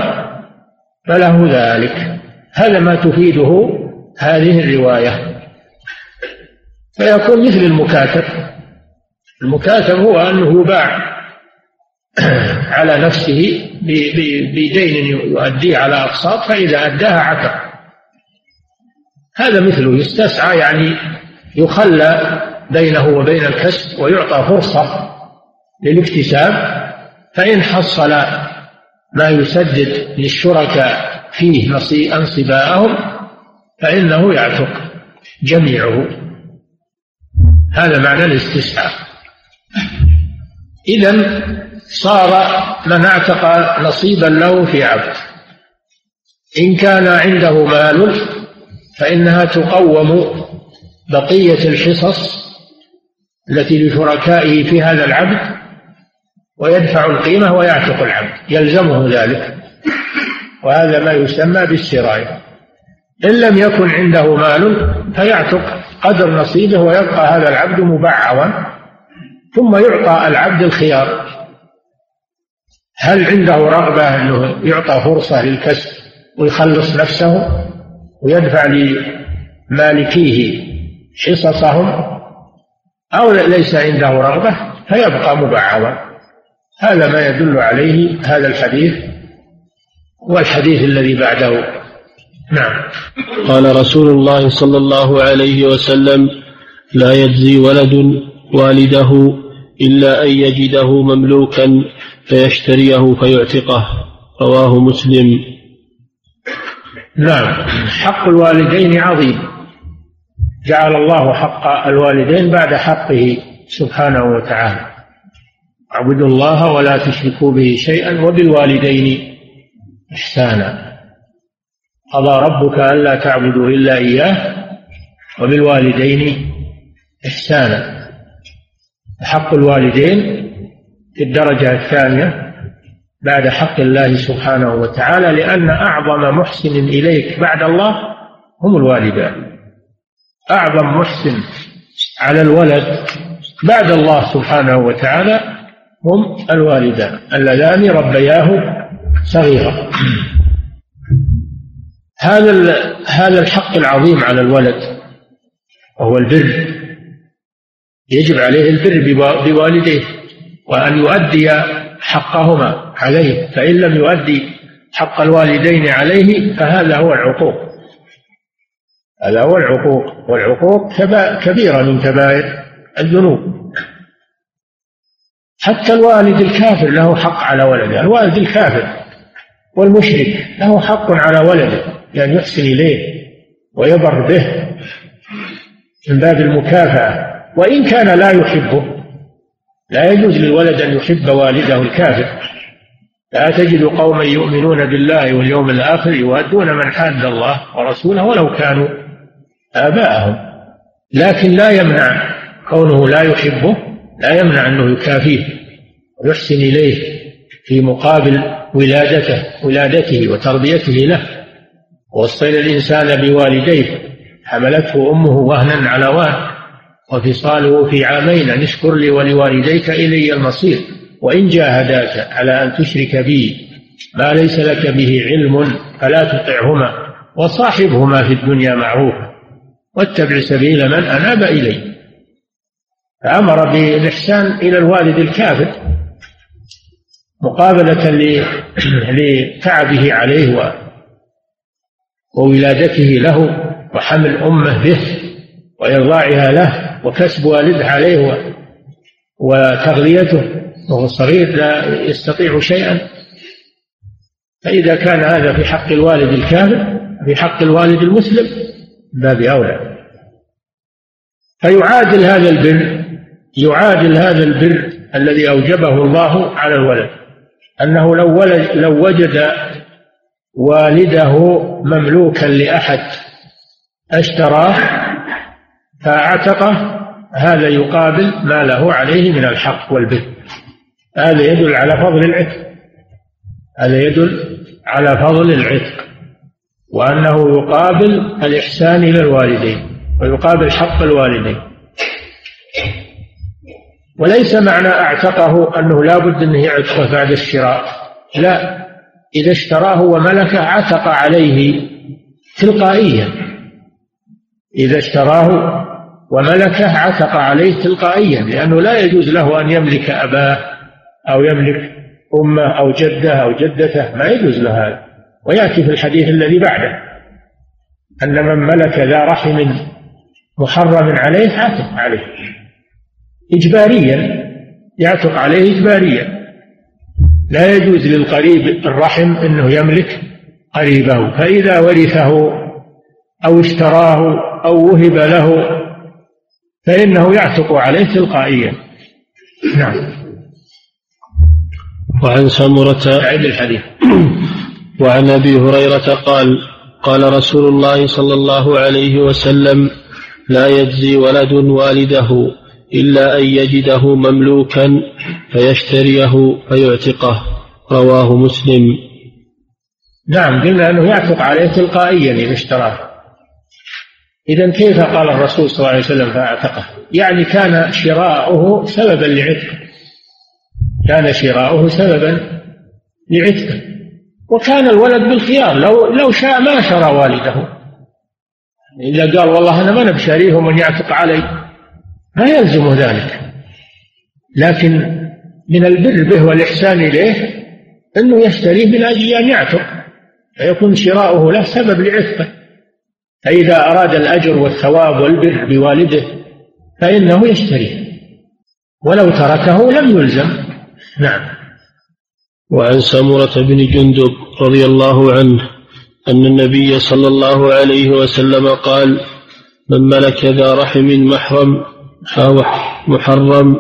فله ذلك. هذا ما تفيده هذه الرواية. فيكون مثل المكاتب. المكاتب هو أنه يباع على نفسه بدين يؤديه على أقساط فإذا أداها عتق. هذا مثله يستسعى يعني يخلى بينه وبين الكسب ويعطى فرصة للاكتساب فإن حصل ما يسدد للشركاء فيه أنصباءهم فإنه يعتق جميعه. هذا معنى الاستسعاء إذا صار من اعتق نصيبا له في عبد. إن كان عنده مال فإنها تقوم بقية الحصص التي لشركائه في هذا العبد ويدفع القيمة ويعتق العبد يلزمه ذلك. وهذا ما يسمى بالسراية. إن لم يكن عنده مال فيعتق. قدر نصيبه ويبقى هذا العبد مبعضا ثم يعطى العبد الخيار. هل عنده رغبة أنه يعطى فرصة للكسب ويخلص نفسه ويدفع لمالكيه حصصهم؟ أو ليس عنده رغبة فيبقى مبعضا هذا ما يدل عليه هذا الحديث والحديث الذي بعده. نعم. قال رسول الله صلى الله عليه وسلم لا يجزي ولد والده إلا أن يجده مملوكا فيشتريه فيعتقه. رواه مسلم. نعم. حق الوالدين عظيم. جعل الله حق الوالدين بعد حقه سبحانه وتعالى. اعبدوا الله ولا تشركوا به شيئا وبالوالدين إحسانا. قضى ربك ألا تعبدوا إلا إياه وبالوالدين إحسانا. حق الوالدين في الدرجة الثانية بعد حق الله سبحانه وتعالى لأن أعظم محسن إليك بعد الله هم الوالدان. أعظم محسن على الولد بعد الله سبحانه وتعالى هم الوالدان اللذان ربياه صغيرا. هذا هذا الحق العظيم على الولد وهو البر. يجب عليه البر بوالديه وأن يؤدي حقهما عليه. فإن لم يؤدي حق الوالدين عليه فهذا هو العقوق. هذا هو العقوق والعقوق كبيرة من كبائر الذنوب. حتى الوالد الكافر له حق على ولده الوالد الكافر والمشرك له حق على ولده. بأن يحسن إليه ويبر به من باب المكافأة. وإن كان لا يحبه لا يجوز للولد أن يحب والده الكافر. لا تجد قوما يؤمنون بالله واليوم الآخر يوادون من حاد الله ورسوله ولو كانوا آباءهم. لكن لا يمنع كونه لا يحبه لا يمنع أنه يكافيه ويحسن إليه في مقابل ولادته ولادته وتربيته له. ووصينا الإنسان بوالديه. حملته أمه وهنا على وهن. وفصاله في عامين. أن اشكر لي ولوالديك إلي المصير. وإن جاهداك على أن تشرك بي ما ليس لك به علم فلا تطعهما وصاحبهما في الدنيا معروفا. واتبع سبيل من أناب إلي. فأمر بالإحسان إلى الوالد الكافر مقابلة لتعبه عليه وولادته له وحمل أمه به وإرضاعها له وكسب والده عليه وتغذيته وهو صغير لا يستطيع شيئا. فإذا كان هذا في حق الوالد الكافر في حق الوالد المسلم باب أولى. فيعادل هذا البر يعادل هذا البر الذي أوجبه الله على الولد. أنه لو, ولد لو وجد والده مملوكا لأحد اشتراه فاعتقه هذا يقابل ما له عليه من الحق والبر. هذا يدل على فضل العتق. هذا يدل على فضل العتق. وأنه يقابل الإحسان إلى الوالدين ويقابل حق الوالدين. وليس معنى أعتقه أنه لا بد أنه يعتقه بعد الشراء لا. إذا اشتراه وملكه عتق عليه تلقائيا. إذا اشتراه وملكه عتق عليه تلقائيا لأنه لا يجوز له أن يملك أباه أو يملك أمه أو جده أو جدته ما يجوز له هذا. ويأتي في الحديث الذي بعده أن من ملك ذا رحم محرم عليه عتق عليه. إجباريا يعتق عليه إجباريا. لا يجوز للقريب الرحم أنه يملك قريبه فإذا ورثه أو اشتراه أو وهب له فإنه يعتق عليه تلقائيا. نعم. وعن سمرة أعد الحديث. وعن أبي هريرة قال قال رسول الله صلى الله عليه وسلم لا يجزي ولد والده. إلا أن يجده مملوكا فيشتريه فيعتقه. رواه مسلم. نعم قلنا أنه يعتق عليه تلقائيا إذا اشتراه. إذا كيف قال الرسول صلى الله عليه وسلم فأعتقه؟ يعني كان شراؤه سببا لعتقه. كان شراؤه سببا لعتقه. وكان الولد بالخيار لو لو شاء ما شرى والده. إذا قال والله أنا ما بشاريه ومن يعتق علي. ما يلزم ذلك. لكن من البر به والإحسان إليه أنه يشتريه من أجل أن يعتق فيكون شراؤه له سبب لعتقه. فإذا أراد الأجر والثواب والبر بوالده فإنه يشتريه. ولو تركه لم يلزم. نعم. وعن سمرة بن جندب رضي الله عنه أن النبي صلى الله عليه وسلم قال من ملك ذا رحم محرم فهو محرم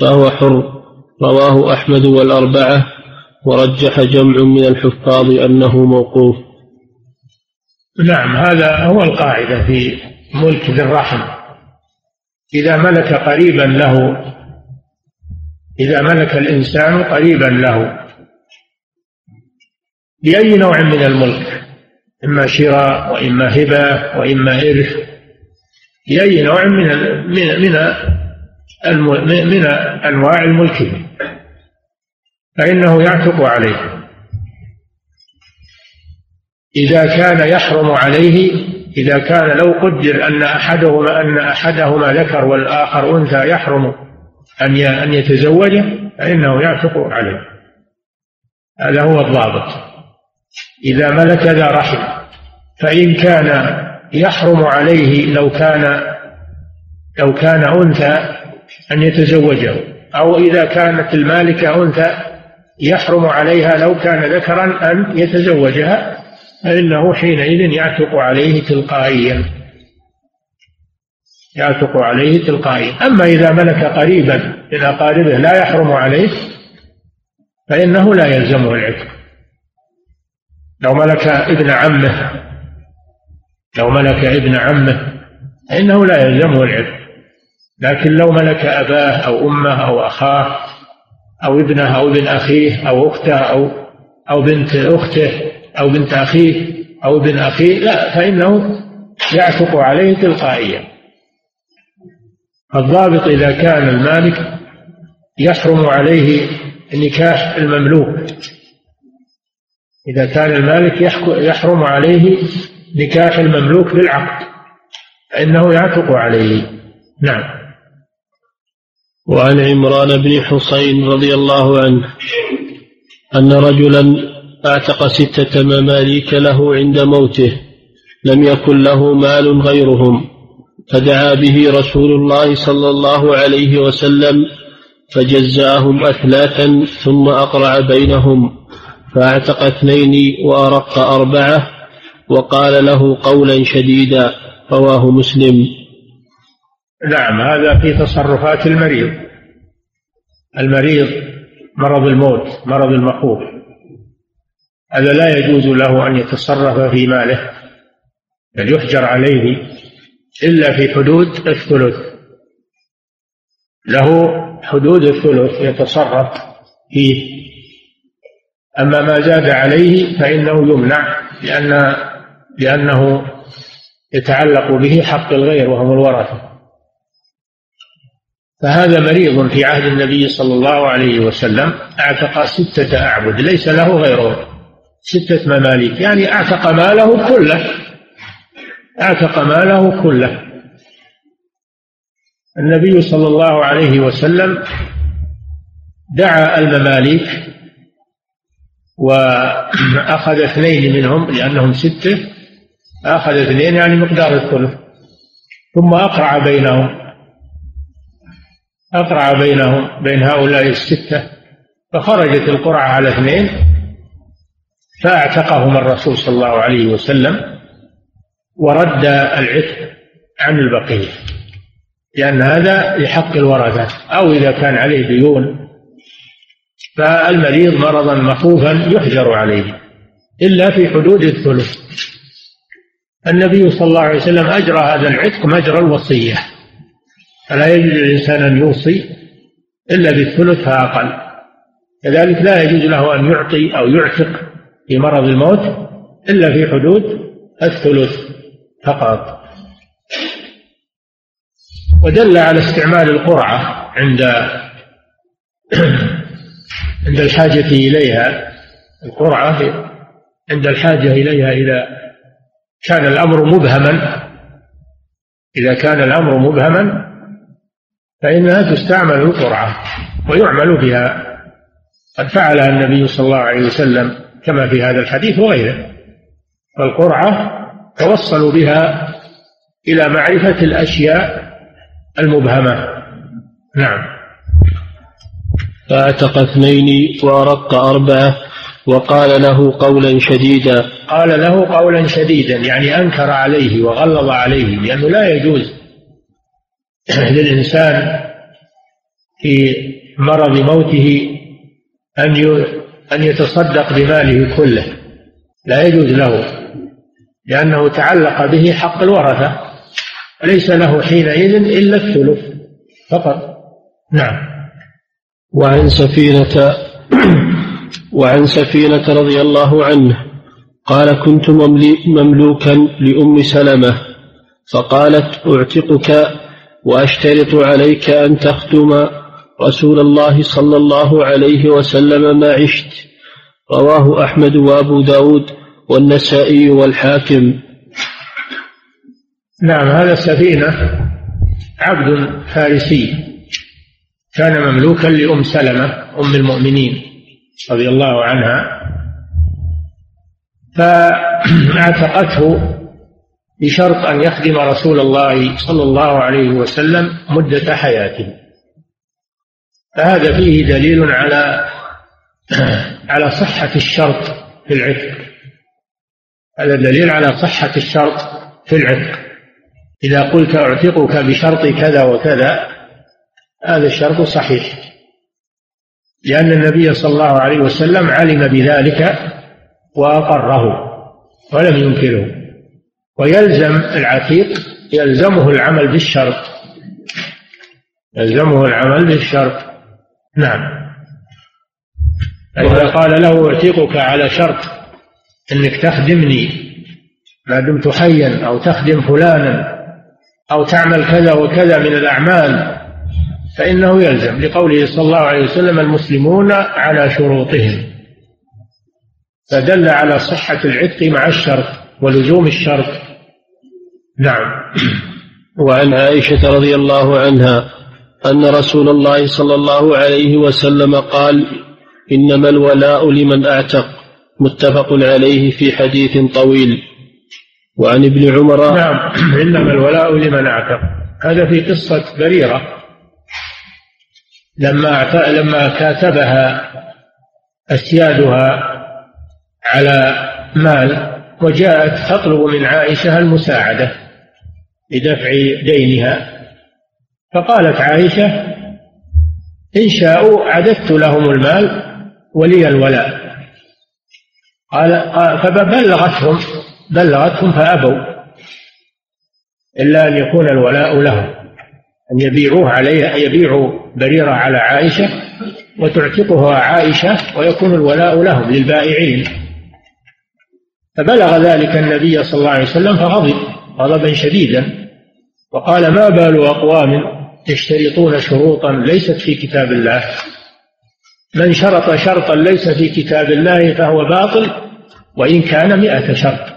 فهو حر. رواه أحمد والأربعة ورجح جمع من الحفاظ أنه موقوف. نعم هذا هو القاعدة في ملك ذي الرحم. إذا ملك قريبا له إذا ملك الإنسان قريبا له. بأي نوع من الملك؟ إما شراء وإما هبة وإما إرث. بأي نوع من من من من أنواع الملك. فإنه يعتق عليه. إذا كان يحرم عليه إذا كان لو قدر أن أحدهما أن أحدهما ذكر والآخر أنثى يحرم أن أن يتزوجه فإنه يعتق عليه. هذا هو الضابط. إذا ملك ذا رحم فإن كان يحرم عليه لو كان لو كان أنثى أن يتزوجه أو إذا كانت المالكة أنثى يحرم عليها لو كان ذكرا أن يتزوجها فإنه حينئذ يعتق عليه تلقائيا. يعتق عليه تلقائيا. أما إذا ملك قريبا من أقاربه لا يحرم عليه فإنه لا يلزمه العتق. لو ملك ابن عمه لو ملك ابن عمه فإنه لا يلزمه العتق. لكن لو ملك أباه أو أمه أو أخاه أو ابنه أو ابن أخيه أو أخته أو أو بنت أخته أو بنت أخيه أو ابن أخيه لا فإنه يعتق عليه تلقائيا. الضابط إذا كان المالك يحرم عليه نكاح المملوك. إذا كان المالك يحرم عليه نكاح المملوك بالعقد. فإنه يعتق عليه. نعم. وعن عمران بن حصين رضي الله عنه أن رجلا أعتق ستة مماليك له عند موته. لم يكن له مال غيرهم. فدعا به رسول الله صلى الله عليه وسلم فجزاهم أثلاثا ثم أقرع بينهم. فأعتق اثنين وأرق أربعة وقال له قولا شديدا رواه مسلم. نعم هذا في تصرفات المريض. المريض مرض الموت مرض المخوف هذا لا يجوز له أن يتصرف في ماله بل يحجر عليه إلا في حدود الثلث. له حدود الثلث يتصرف فيه. أما ما زاد عليه فإنه يمنع لأن لأنه يتعلق به حق الغير وهم الورثة. فهذا مريض في عهد النبي صلى الله عليه وسلم أعتق ستة أعبد ليس له غيره ستة مماليك يعني أعتق ماله كله أعتق ماله كله. النبي صلى الله عليه وسلم دعا المماليك وأخذ اثنين منهم لأنهم ستة أخذ اثنين يعني مقدار الثلث. ثم أقرع بينهم. أقرع بينهم بين هؤلاء الستة. فخرجت القرعة على اثنين. فأعتقهم الرسول صلى الله عليه وسلم. ورد العتق عن البقية لأن هذا لحق الورثة. أو إذا كان عليه ديون. فالمريض مرضا مخوفا يحجر عليه. إلا في حدود الثلث. النبي صلى الله عليه وسلم أجرى هذا العتق مجرى الوصية. فلا يجوز للإنسان أن يوصي إلا بالثلث فأقل. كذلك لا يجوز له أن يعطي أو يعتق في مرض الموت إلا في حدود الثلث فقط. ودل على استعمال القرعة عند عند الحاجة إليها. القرعة عند الحاجة إليها إذا كان الأمر مبهما. إذا كان الأمر مبهما فإنها تستعمل القرعة ويعمل بها. قد فعلها النبي صلى الله عليه وسلم كما في هذا الحديث وغيره. فالقرعة توصلوا بها إلى معرفة الأشياء المبهمة. نعم. فأعتق اثنين وأرق أربعة. وقال له قولا شديدا. قال له قولا شديدا يعني أنكر عليه وغلظ عليه لأنه لا يجوز للإنسان في مرض موته أن أن يتصدق بماله كله. لا يجوز له لأنه تعلق به حق الورثة ليس له حينئذ إلا الثلث فقط. نعم. وعن سفينة وعن سفينة رضي الله عنه قال كنت مملوكا لأم سلمة فقالت أعتقك وأشترط عليك أن تخدم رسول الله صلى الله عليه وسلم ما عشت. رواه أحمد وأبو داود والنسائي والحاكم. نعم هذا السفينة عبد فارسي كان مملوكا لأم سلمة أم المؤمنين. رضي الله عنها فأعتقته بشرط أن يخدم رسول الله صلى الله عليه وسلم مدة حياته. فهذا فيه دليل على على صحة الشرط في العتق. هذا دليل على صحة الشرط في العتق. إذا قلت أعتقك بشرط كذا وكذا هذا الشرط صحيح. لأن النبي صلى الله عليه وسلم علم بذلك وأقره ولم ينكره. ويلزم العتيق يلزمه العمل بالشرط. يلزمه العمل بالشرط. نعم. إذا قال له أعتقك على شرط أنك تخدمني ما دمت حيا أو تخدم فلانا أو تعمل كذا وكذا من الأعمال فإنه يلزم لقوله صلى الله عليه وسلم المسلمون على شروطهم. فدل على صحة العتق مع الشرط ولزوم الشرط. نعم. وعن عائشة رضي الله عنها أن رسول الله صلى الله عليه وسلم قال إنما الولاء لمن أعتق. متفق عليه في حديث طويل. وعن ابن عمر نعم. إنما الولاء لمن أعتق. هذا في قصة بريرة. لما لما كاتبها أسيادها على مال وجاءت تطلب من عائشة المساعدة لدفع دينها. فقالت عائشة إن شاءوا عددت لهم المال ولي الولاء. قال فبلغتهم بلغتهم فأبوا إلا أن يكون الولاء لهم. أن يبيعوه عليها يبيعوا بريرة على عائشة وتعتقها عائشة ويكون الولاء لهم للبائعين. فبلغ ذلك النبي صلى الله عليه وسلم فغضب غضبا شديدا وقال ما بال أقوام يشترطون شروطا ليست في كتاب الله؟ من شرط شرطا ليس في كتاب الله فهو باطل وإن كان مئة شرط.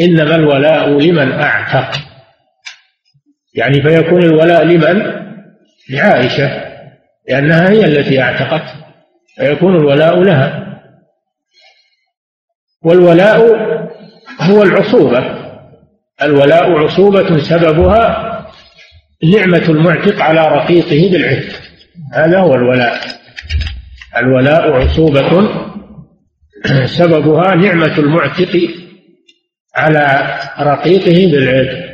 إنما الولاء لمن أعتق. يعني فيكون الولاء لمن؟ لعائشة لأنها هي التي أعتقت فيكون الولاء لها. والولاء هو العصوبة. الولاء عصوبة سببها نعمة المعتق على رقيقه بالعتق. هذا هو الولاء. الولاء عصوبة سببها نعمة المعتق على رقيقه بالعتق.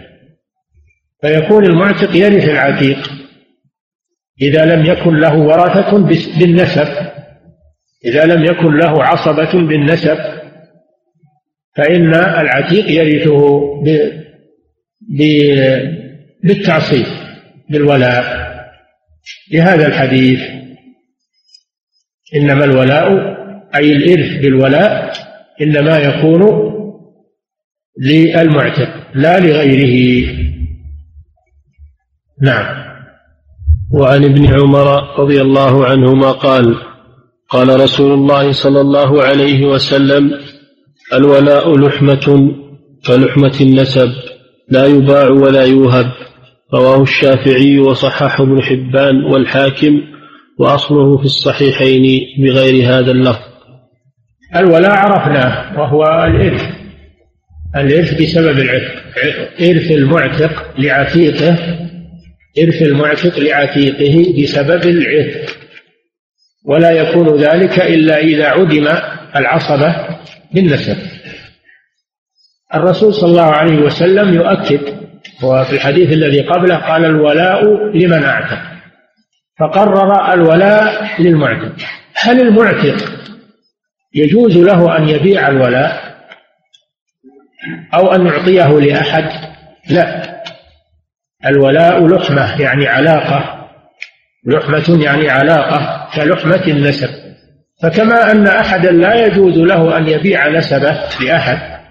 فيكون المعتق يرث العتيق إذا لم يكن له ورثة بالنسب. إذا لم يكن له عصبة بالنسب فإن العتيق يرثه بالتعصيب بالولاء. لهذا الحديث إنما الولاء أي الإرث بالولاء إنما يكون للمعتق لا لغيره. نعم. وعن ابن عمر رضي الله عنهما قال قال رسول الله صلى الله عليه وسلم الولاء لحمة كلحمة النسب لا يباع ولا يوهب. رواه الشافعي وصححه ابن حبان والحاكم وأصله في الصحيحين بغير هذا اللفظ. الولاء عرفناه وهو الإرث. الإرث بسبب العتق إرث المعتق لعتيقه إرث المعتق لعتيقه بسبب العتق ولا يكون ذلك إلا إذا عدم العصبة بالنسب. الرسول صلى الله عليه وسلم يؤكد وفي الحديث الذي قبله قال الولاء لمن أعتق. فقرر الولاء للمعتق. هل المعتق يجوز له أن يبيع الولاء أو أن يعطيه لأحد؟ لا. الولاء لحمة يعني علاقة. لحمة يعني علاقة كلحمة النسب. فكما أن أحدا لا يجوز له أن يبيع نسبه لأحد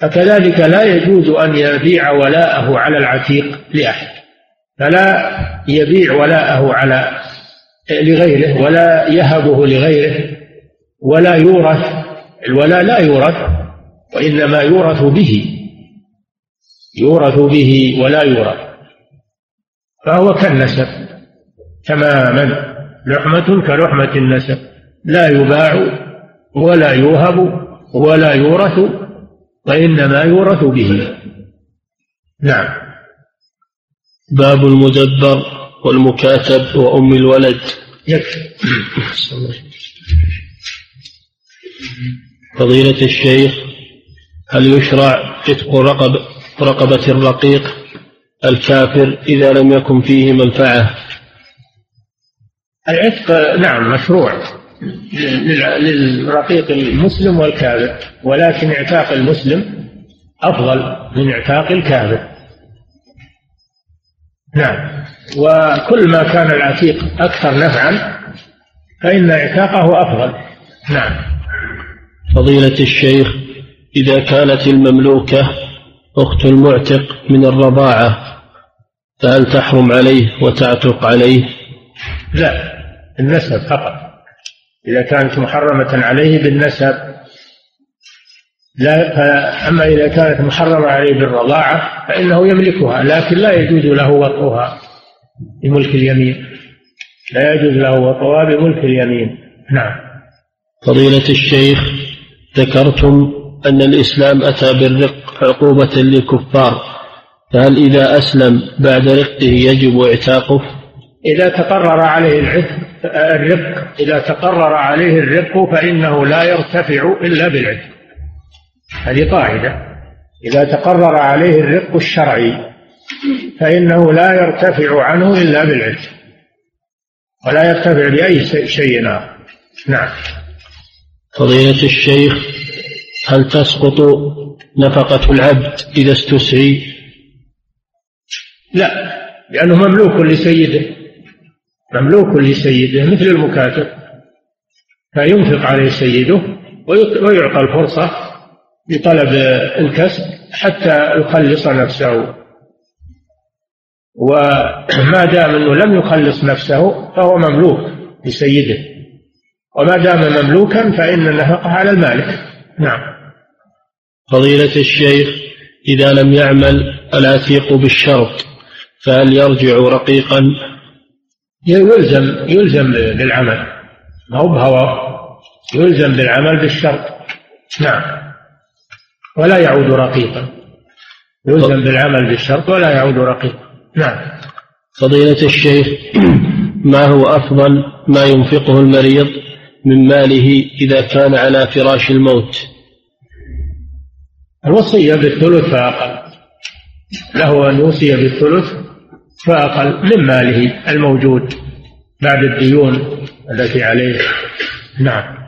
فكذلك لا يجوز أن يبيع ولاءه على العتيق لأحد. فلا يبيع ولاءه على لغيره ولا يهبه لغيره ولا يورث. الولاء لا يورث وإنما يورث به. يورث به ولا يورث. فهو كالنسب تماما. لحمة كلحمة النسب. لا يباع ولا يوهب ولا يورث وإنما يورث به. نعم. باب المدبر والمكاتب وأم الولد. يكفي. فضيلة الشيخ هل يشرع عتق رقب رقبة الرقيق الكافر إذا لم يكن فيه منفعة. العتق نعم مشروع للرقيق المسلم والكافر ولكن اعتاق المسلم أفضل من اعتاق الكافر. نعم. وكل ما كان العتيق أكثر نفعا فإن اعتاقه أفضل. نعم. فضيلة الشيخ إذا كانت المملوكة أخت المعتق من الرضاعة فهل تحرم عليه وتعتق عليه؟ لا النسب فقط. إذا كانت محرمة عليه بالنسب لا أما إذا كانت محرمة عليه بالرضاعة فإنه يملكها لكن لا يجوز له وطئها بملك اليمين. لا يجوز له وطئها بملك اليمين. نعم. فضيلة الشيخ ذكرتم أن الإسلام أتى بالرق عقوبة للكفار فهل إذا أسلم بعد رقه يجب اعتاقه؟ إذا تقرر عليه العتق الرق إذا تقرر عليه الرق فإنه لا يرتفع إلا بالعتق. هذه قاعدة. إذا تقرر عليه الرق الشرعي فإنه لا يرتفع عنه إلا بالعتق. ولا يرتفع بأي شيء آخر. نعم. فضيلة الشيخ هل تسقط نفقة العبد إذا استسعي؟ لا لأنه مملوك لسيده مملوك لسيده مثل المكاتب فينفق عليه سيده ويعطى الفرصة بطلب الكسب حتى يخلص نفسه. وما دام إنه لم يخلص نفسه فهو مملوك لسيده. وما دام مملوكا فإن النفقة على المالك. نعم. فضيلة الشيخ إذا لم يعمل العتيق بالشرط فهل يرجع رقيقا؟ يلزم يلزم بالعمل ما هو بهوى. يلزم بالعمل بالشرط. نعم. ولا يعود رقيقا. يلزم بالعمل بالشرط ولا يعود رقيقا. نعم. فضيلة الشيخ ما هو أفضل ما ينفقه المريض من ماله إذا كان على فراش الموت؟ الوصية بالثلث فأقل. له أن يوصي بالثلث فأقل من ماله الموجود بعد الديون التي عليه. نعم.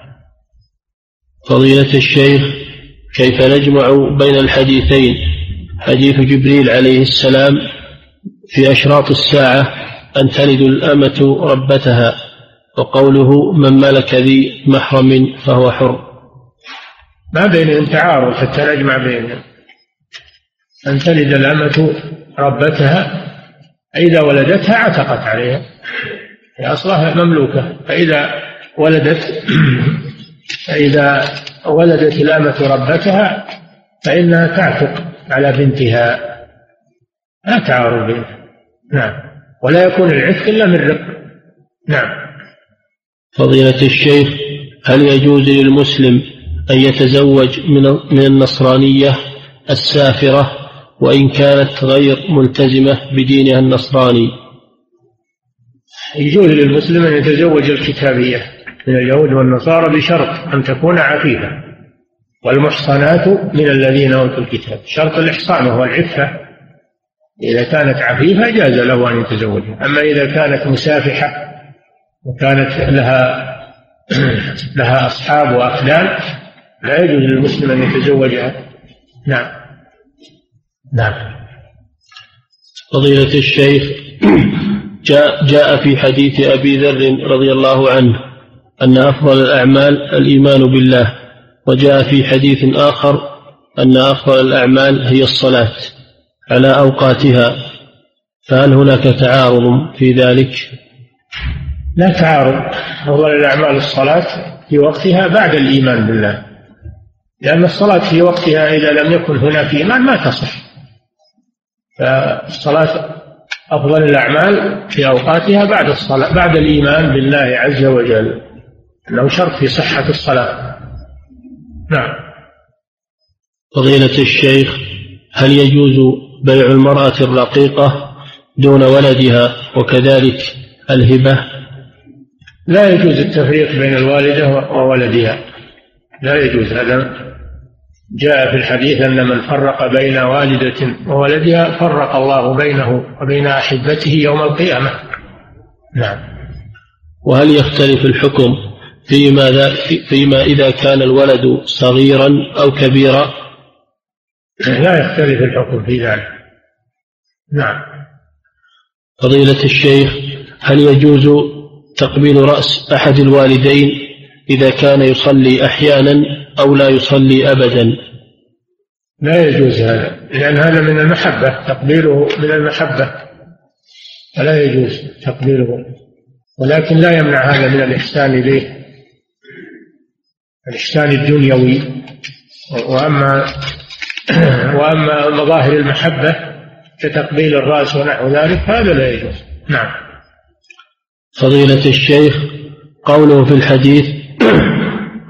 فضيلة الشيخ كيف نجمع بين الحديثين؟ حديث جبريل عليه السلام في أشراط الساعة أن تلد الأمة ربتها وقوله من ملك ذي محرم فهو حر. ما بينهم تعارض حتى نجمع بينهم أن تلد الأمة ربتها فإذا ولدتها عتقت عليها هي أصلها مملوكة فإذا ولدت فإذا ولدت الأمة ربتها فإنها تعتق على بنتها. لا تعارض بينها. نعم. ولا يكون العتق إلا من رق. نعم. فضيلة الشيخ هل يجوز للمسلم أن يتزوج من النصرانية السافرة وإن كانت غير ملتزمة بدينها النصراني. يجوز للمسلم أن يتزوج الكتابية من اليهود والنصارى بشرط أن تكون عفيفة والمحصنات من الذين أوتوا الكتاب. شرط الإحصان وهو العفة. إذا كانت عفيفة جاز له أن يتزوجها أما إذا كانت مسافحة وكانت لها لها أصحاب وأخدان لا يجوز للمسلم أن يتزوجها. نعم. نعم. فضيلة الشيخ جاء, جاء في حديث أبي ذر رضي الله عنه أن أفضل الأعمال الإيمان بالله وجاء في حديث آخر أن أفضل الأعمال هي الصلاة على أوقاتها فهل هناك تعارض في ذلك؟ لا تعارض. أفضل الأعمال الصلاة في وقتها بعد الإيمان بالله. لأن الصلاة في وقتها إذا لم يكن هناك إيمان ما تصح. فالصلاة أفضل الأعمال في أوقاتها بعد الصلاة بعد الإيمان بالله عز وجل. أنه شرط في صحة الصلاة. نعم. فضيلة الشيخ هل يجوز بيع المرأة الرقيقة دون ولدها وكذلك الهبة؟ لا يجوز التفريق بين الوالدة وولدها. لا يجوز هذا. جاء في الحديث أن من فرق بين والدة وولدها فرق الله بينه وبين أحبته يوم القيامة. نعم. وهل يختلف الحكم فيما, فيما إذا كان الولد صغيرا أو كبيرا؟ لا يختلف الحكم في ذلك. نعم. فضيلة الشيخ هل يجوز تقبيل رأس أحد الوالدين إذا كان يصلي أحيانا أو لا يصلي أبدا. لا يجوز هذا لأن هذا من المحبة تقبيله من المحبة. فلا يجوز تقبيله ولكن لا يمنع هذا من الإحسان إليه. الإحسان الدنيوي. وأما وأما مظاهر المحبة كتقبيل الرأس ونحو ذلك هذا لا يجوز. نعم. فضيلة الشيخ قوله في الحديث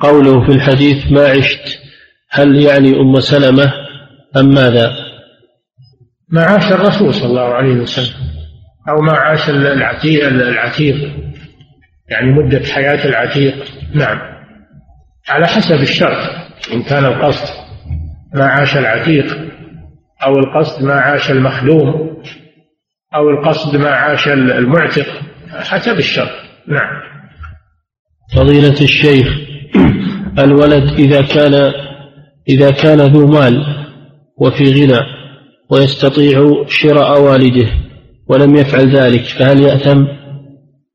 قوله في الحديث ما عشت هل يعني أم سلمة أم ماذا؟ ما عاش الرسول صلى الله عليه وسلم أو ما عاش العتيق العتيق. يعني مدة حياة العتيق. نعم. على حسب الشرط. إن كان القصد ما عاش العتيق أو القصد ما عاش المخدوم أو القصد ما عاش المعتق حسب الشرط. نعم. فضيلة الشيخ الولد إذا كان إذا كان ذو مال وفي غنى ويستطيع شراء والده ولم يفعل ذلك فهل يأثم؟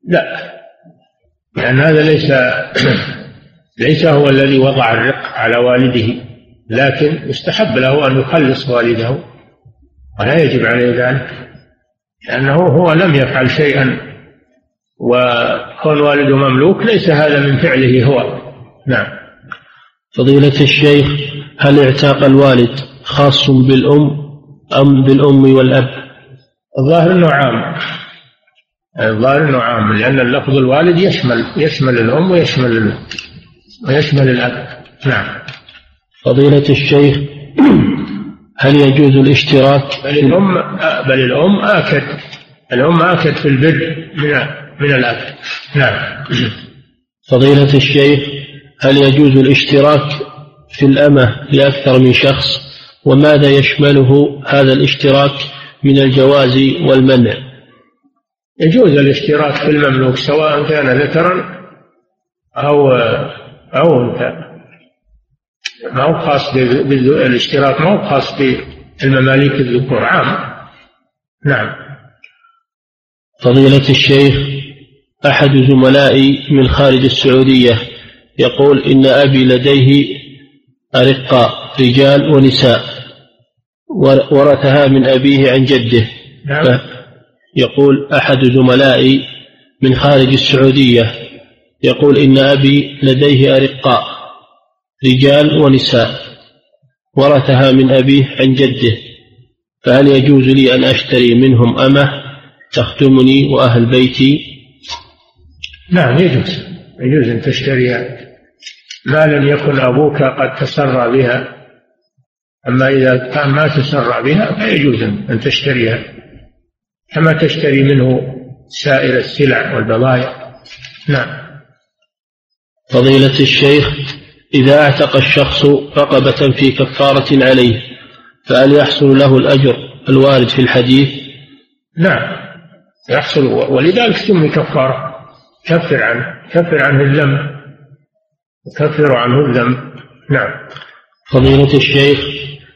لا. لأن هذا ليس ليس هو الذي وضع الرق على والده لكن يستحب له أن يخلص والده ولا يجب عليه ذلك لأنه هو لم يفعل شيئا وكون والده مملوك ليس هذا من فعله هو. نعم. فضيلة الشيخ هل اعتاق الوالد خاص بالأم أم بالأم والأب؟ الظاهر أنه عام. الظاهر أنه عام لأن اللفظ الوالد يشمل يشمل الأم ويشمل ويشمل الأب. نعم. فضيلة الشيخ هل يجوز الاشتراك بل الأم بل الأم آكد الأم آكد في البر من من الأب. نعم. فضيلة الشيخ هل يجوز الاشتراك في الأمة لأكثر من شخص؟ وماذا يشمله هذا الاشتراك من الجواز والمنع؟ يجوز الاشتراك في المملوك سواء كان ذكرا أو أو أنثى. ما هو خاص بالاشتراك ما هو خاص بالمماليك الذكور عام. نعم. فضيلة الشيخ أحد زملائي من خارج السعودية يقول إن أبي لديه أرقاء رجال ونساء ورثها من أبيه عن جده. نعم. يقول أحد زملائي من خارج السعودية يقول إن أبي لديه أرقاء رجال ونساء ورثها من أبيه عن جده. فهل يجوز لي أن أشتري منهم أمة تخدمني وأهل بيتي؟ نعم يجوز. يجوز أن تشتريها ما لم يكن أبوك قد تسرى بها أما إذا كان ما تسرى بها فيجوز أن تشتريها. كما تشتري منه سائر السلع والبضائع نعم. فضيلة الشيخ إذا أعتق الشخص رقبة في كفارة عليه فهل يحصل له الأجر الوارد في الحديث؟ نعم. يحصل ولذلك سمي كفارة. كفر عنه كفر عنه الذنب كفر عنه الذنب. نعم. فضيلة الشيخ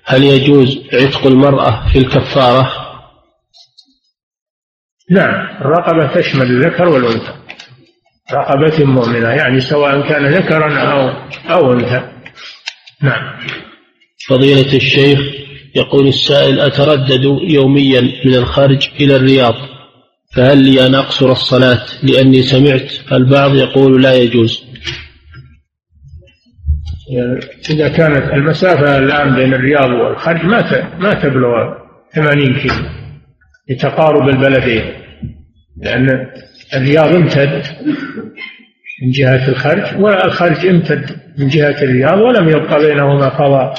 هل يجوز عتق المرأة في الكفارة؟ نعم. الرقبة تشمل الذكر والأنثى. رقبة مؤمنة يعني سواء كان ذكرا أو أو أنثى. نعم. فضيلة الشيخ يقول السائل أتردد يوميا من الخارج إلى الرياض فهل لي أن أقصر الصلاة لأني سمعت البعض يقول لا يجوز؟ إذا كانت المسافة الآن بين الرياض والخرج ما ما تبلغ 80 كيلو لتقارب البلدين لأن الرياض امتد من جهة الخرج والخرج امتد من جهة الرياض ولم يبقى بينهما فضاء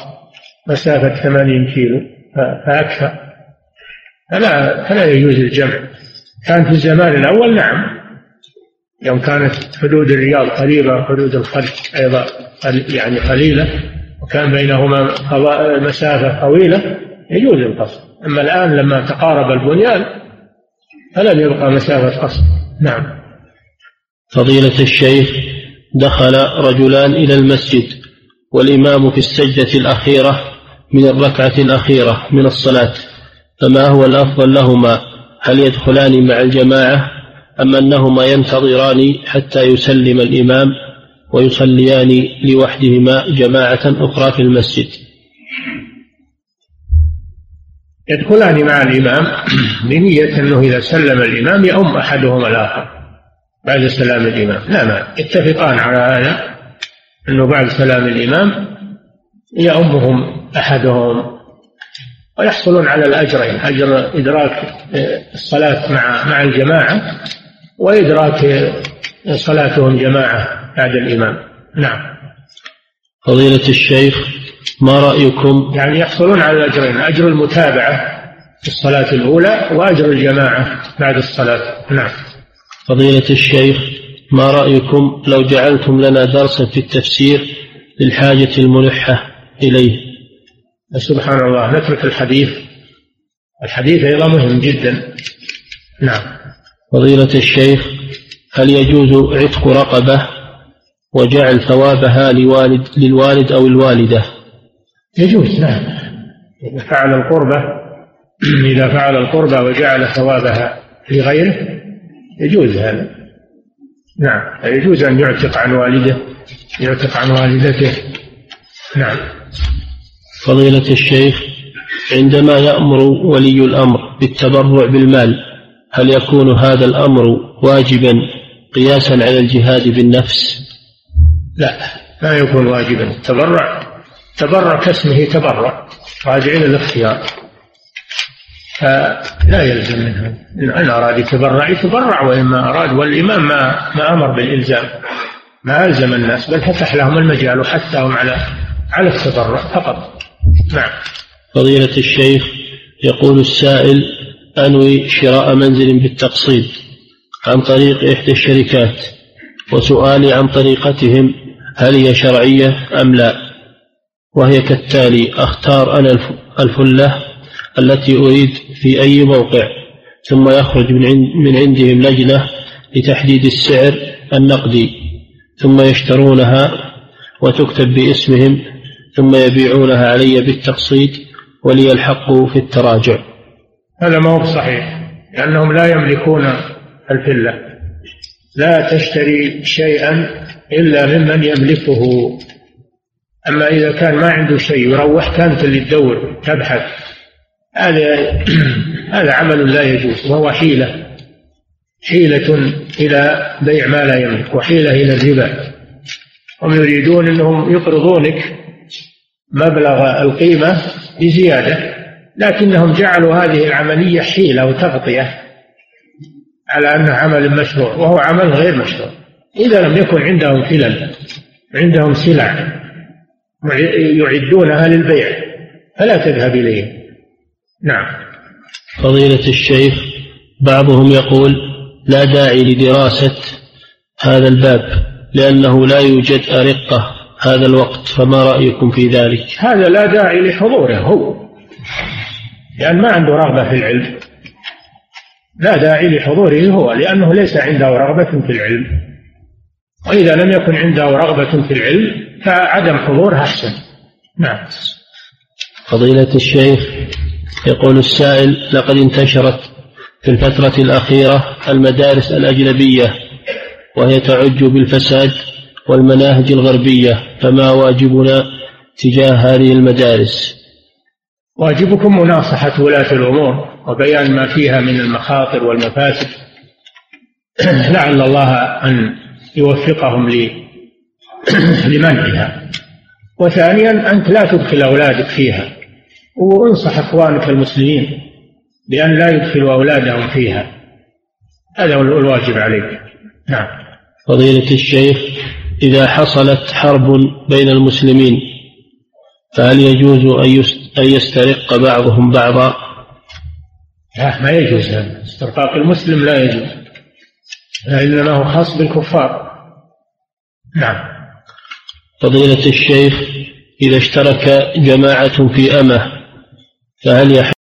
مسافة ثمانين كيلو فأكثر. فلا فلا يجوز الجمع. كان في الزمان الأول نعم يوم كانت حدود الرياض قريبة حدود الخلق أيضا يعني قليلة وكان بينهما مسافة طويلة يجوز القصر. أما الآن لما تقارب البنيان فلم يبقى مسافة قصر. نعم. فضيلة الشيخ دخل رجلان إلى المسجد والإمام في السجدة الأخيرة من الركعة الأخيرة من الصلاة فما هو الأفضل لهما؟ هل يدخلان مع الجماعة؟ أم أنهما ينتظران حتى يسلم الإمام ويصليان لوحدهما جماعة أخرى في المسجد. يدخلان مع الإمام بنية أنه إذا سلم الإمام يؤم أحدهما الآخر بعد سلام الإمام. لا ما يتفقان على هذا أنه بعد سلام الإمام يؤمهم أحدهم ويحصلون على الأجرين أجر إدراك الصلاة مع مع الجماعة. وإدراك صلاتهم جماعة بعد الإمام. نعم. فضيلة الشيخ ما رأيكم؟ يعني يحصلون على الأجرين أجر المتابعة في الصلاة الأولى وأجر الجماعة بعد الصلاة. نعم. فضيلة الشيخ ما رأيكم لو جعلتم لنا درسا في التفسير للحاجة الملحة إليه؟ سبحان الله نترك الحديث. الحديث أيضا مهم جدا. نعم. فضيلة الشيخ هل يجوز عتق رقبة وجعل ثوابها لوالد للوالد أو الوالدة؟ يجوز نعم. إذا فعل القربة إذا فعل القربة وجعل ثوابها لغيره يجوز هذا. نعم. يجوز أن يعتق عن والده يعتق عن والدته. نعم. فضيلة الشيخ عندما يأمر ولي الأمر بالتبرع بالمال هل يكون هذا الأمر واجبا قياسا على الجهاد بالنفس؟ لا لا يكون واجبا. التبرع تبرع كاسمه تبرع راجع إلى الاختيار فلا يلزم منه. إن أراد يتبرع يتبرع وإما أراد والإمام ما ما أمر بالإلزام. ما ألزم الناس بل فتح لهم المجال وحثهم على على التبرع فقط. نعم. فضيلة الشيخ يقول السائل أنوي شراء منزل بالتقسيط عن طريق إحدى الشركات وسؤالي عن طريقتهم هل هي شرعية أم لا؟ وهي كالتالي أختار أنا الفلة التي أريد في أي موقع ثم يخرج من عندهم لجنة لتحديد السعر النقدي ثم يشترونها وتكتب باسمهم ثم يبيعونها علي بالتقسيط ولي الحق في التراجع. هذا ما هو صحيح لأنهم لا يملكون الفلة. لا تشتري شيئا إلا ممن يملكه. أما إذا كان ما عنده شيء يروح كانت اللي تدور تبحث. هذا هذا عمل لا يجوز وهو حيلة. حيلة إلى بيع ما لا يملك وحيلة إلى الربا. هم يريدون أنهم يقرضونك مبلغ القيمة بزيادة. لكنهم جعلوا هذه العملية حيلة وتغطية على أنه عمل مشروع وهو عمل غير مشروع. إذا لم يكن عندهم فلل عندهم سلع يعدونها للبيع فلا تذهب إليهم. نعم. فضيلة الشيخ بعضهم يقول لا داعي لدراسة هذا الباب لأنه لا يوجد أرقة هذا الوقت فما رأيكم في ذلك؟ هذا لا داعي لحضوره هو. لأن ما عنده رغبة في العلم. لا داعي لحضوره هو لأنه ليس عنده رغبة في العلم. وإذا لم يكن عنده رغبة في العلم فعدم حضوره أحسن. نعم. فضيلة الشيخ يقول السائل لقد انتشرت في الفترة الأخيرة المدارس الأجنبية وهي تعج بالفساد والمناهج الغربية فما واجبنا تجاه هذه المدارس؟ واجبكم مناصحة ولاة الأمور وبيان ما فيها من المخاطر والمفاسد. لعل الله أن يوفقهم لمنعها. وثانيا أنت لا تدخل أولادك فيها. وانصح إخوانك المسلمين بأن لا يدخلوا أولادهم فيها. هذا هو الواجب عليك. نعم. فضيلة الشيخ إذا حصلت حرب بين المسلمين فهل يجوز أن يسترق بعضهم بعضا. لا ما يجوز هذا. استرقاق المسلم لا يجوز. لأنه هو خاص بالكفار. نعم. فضيلة الشيخ إذا اشترك جماعة في أمة فهل يحل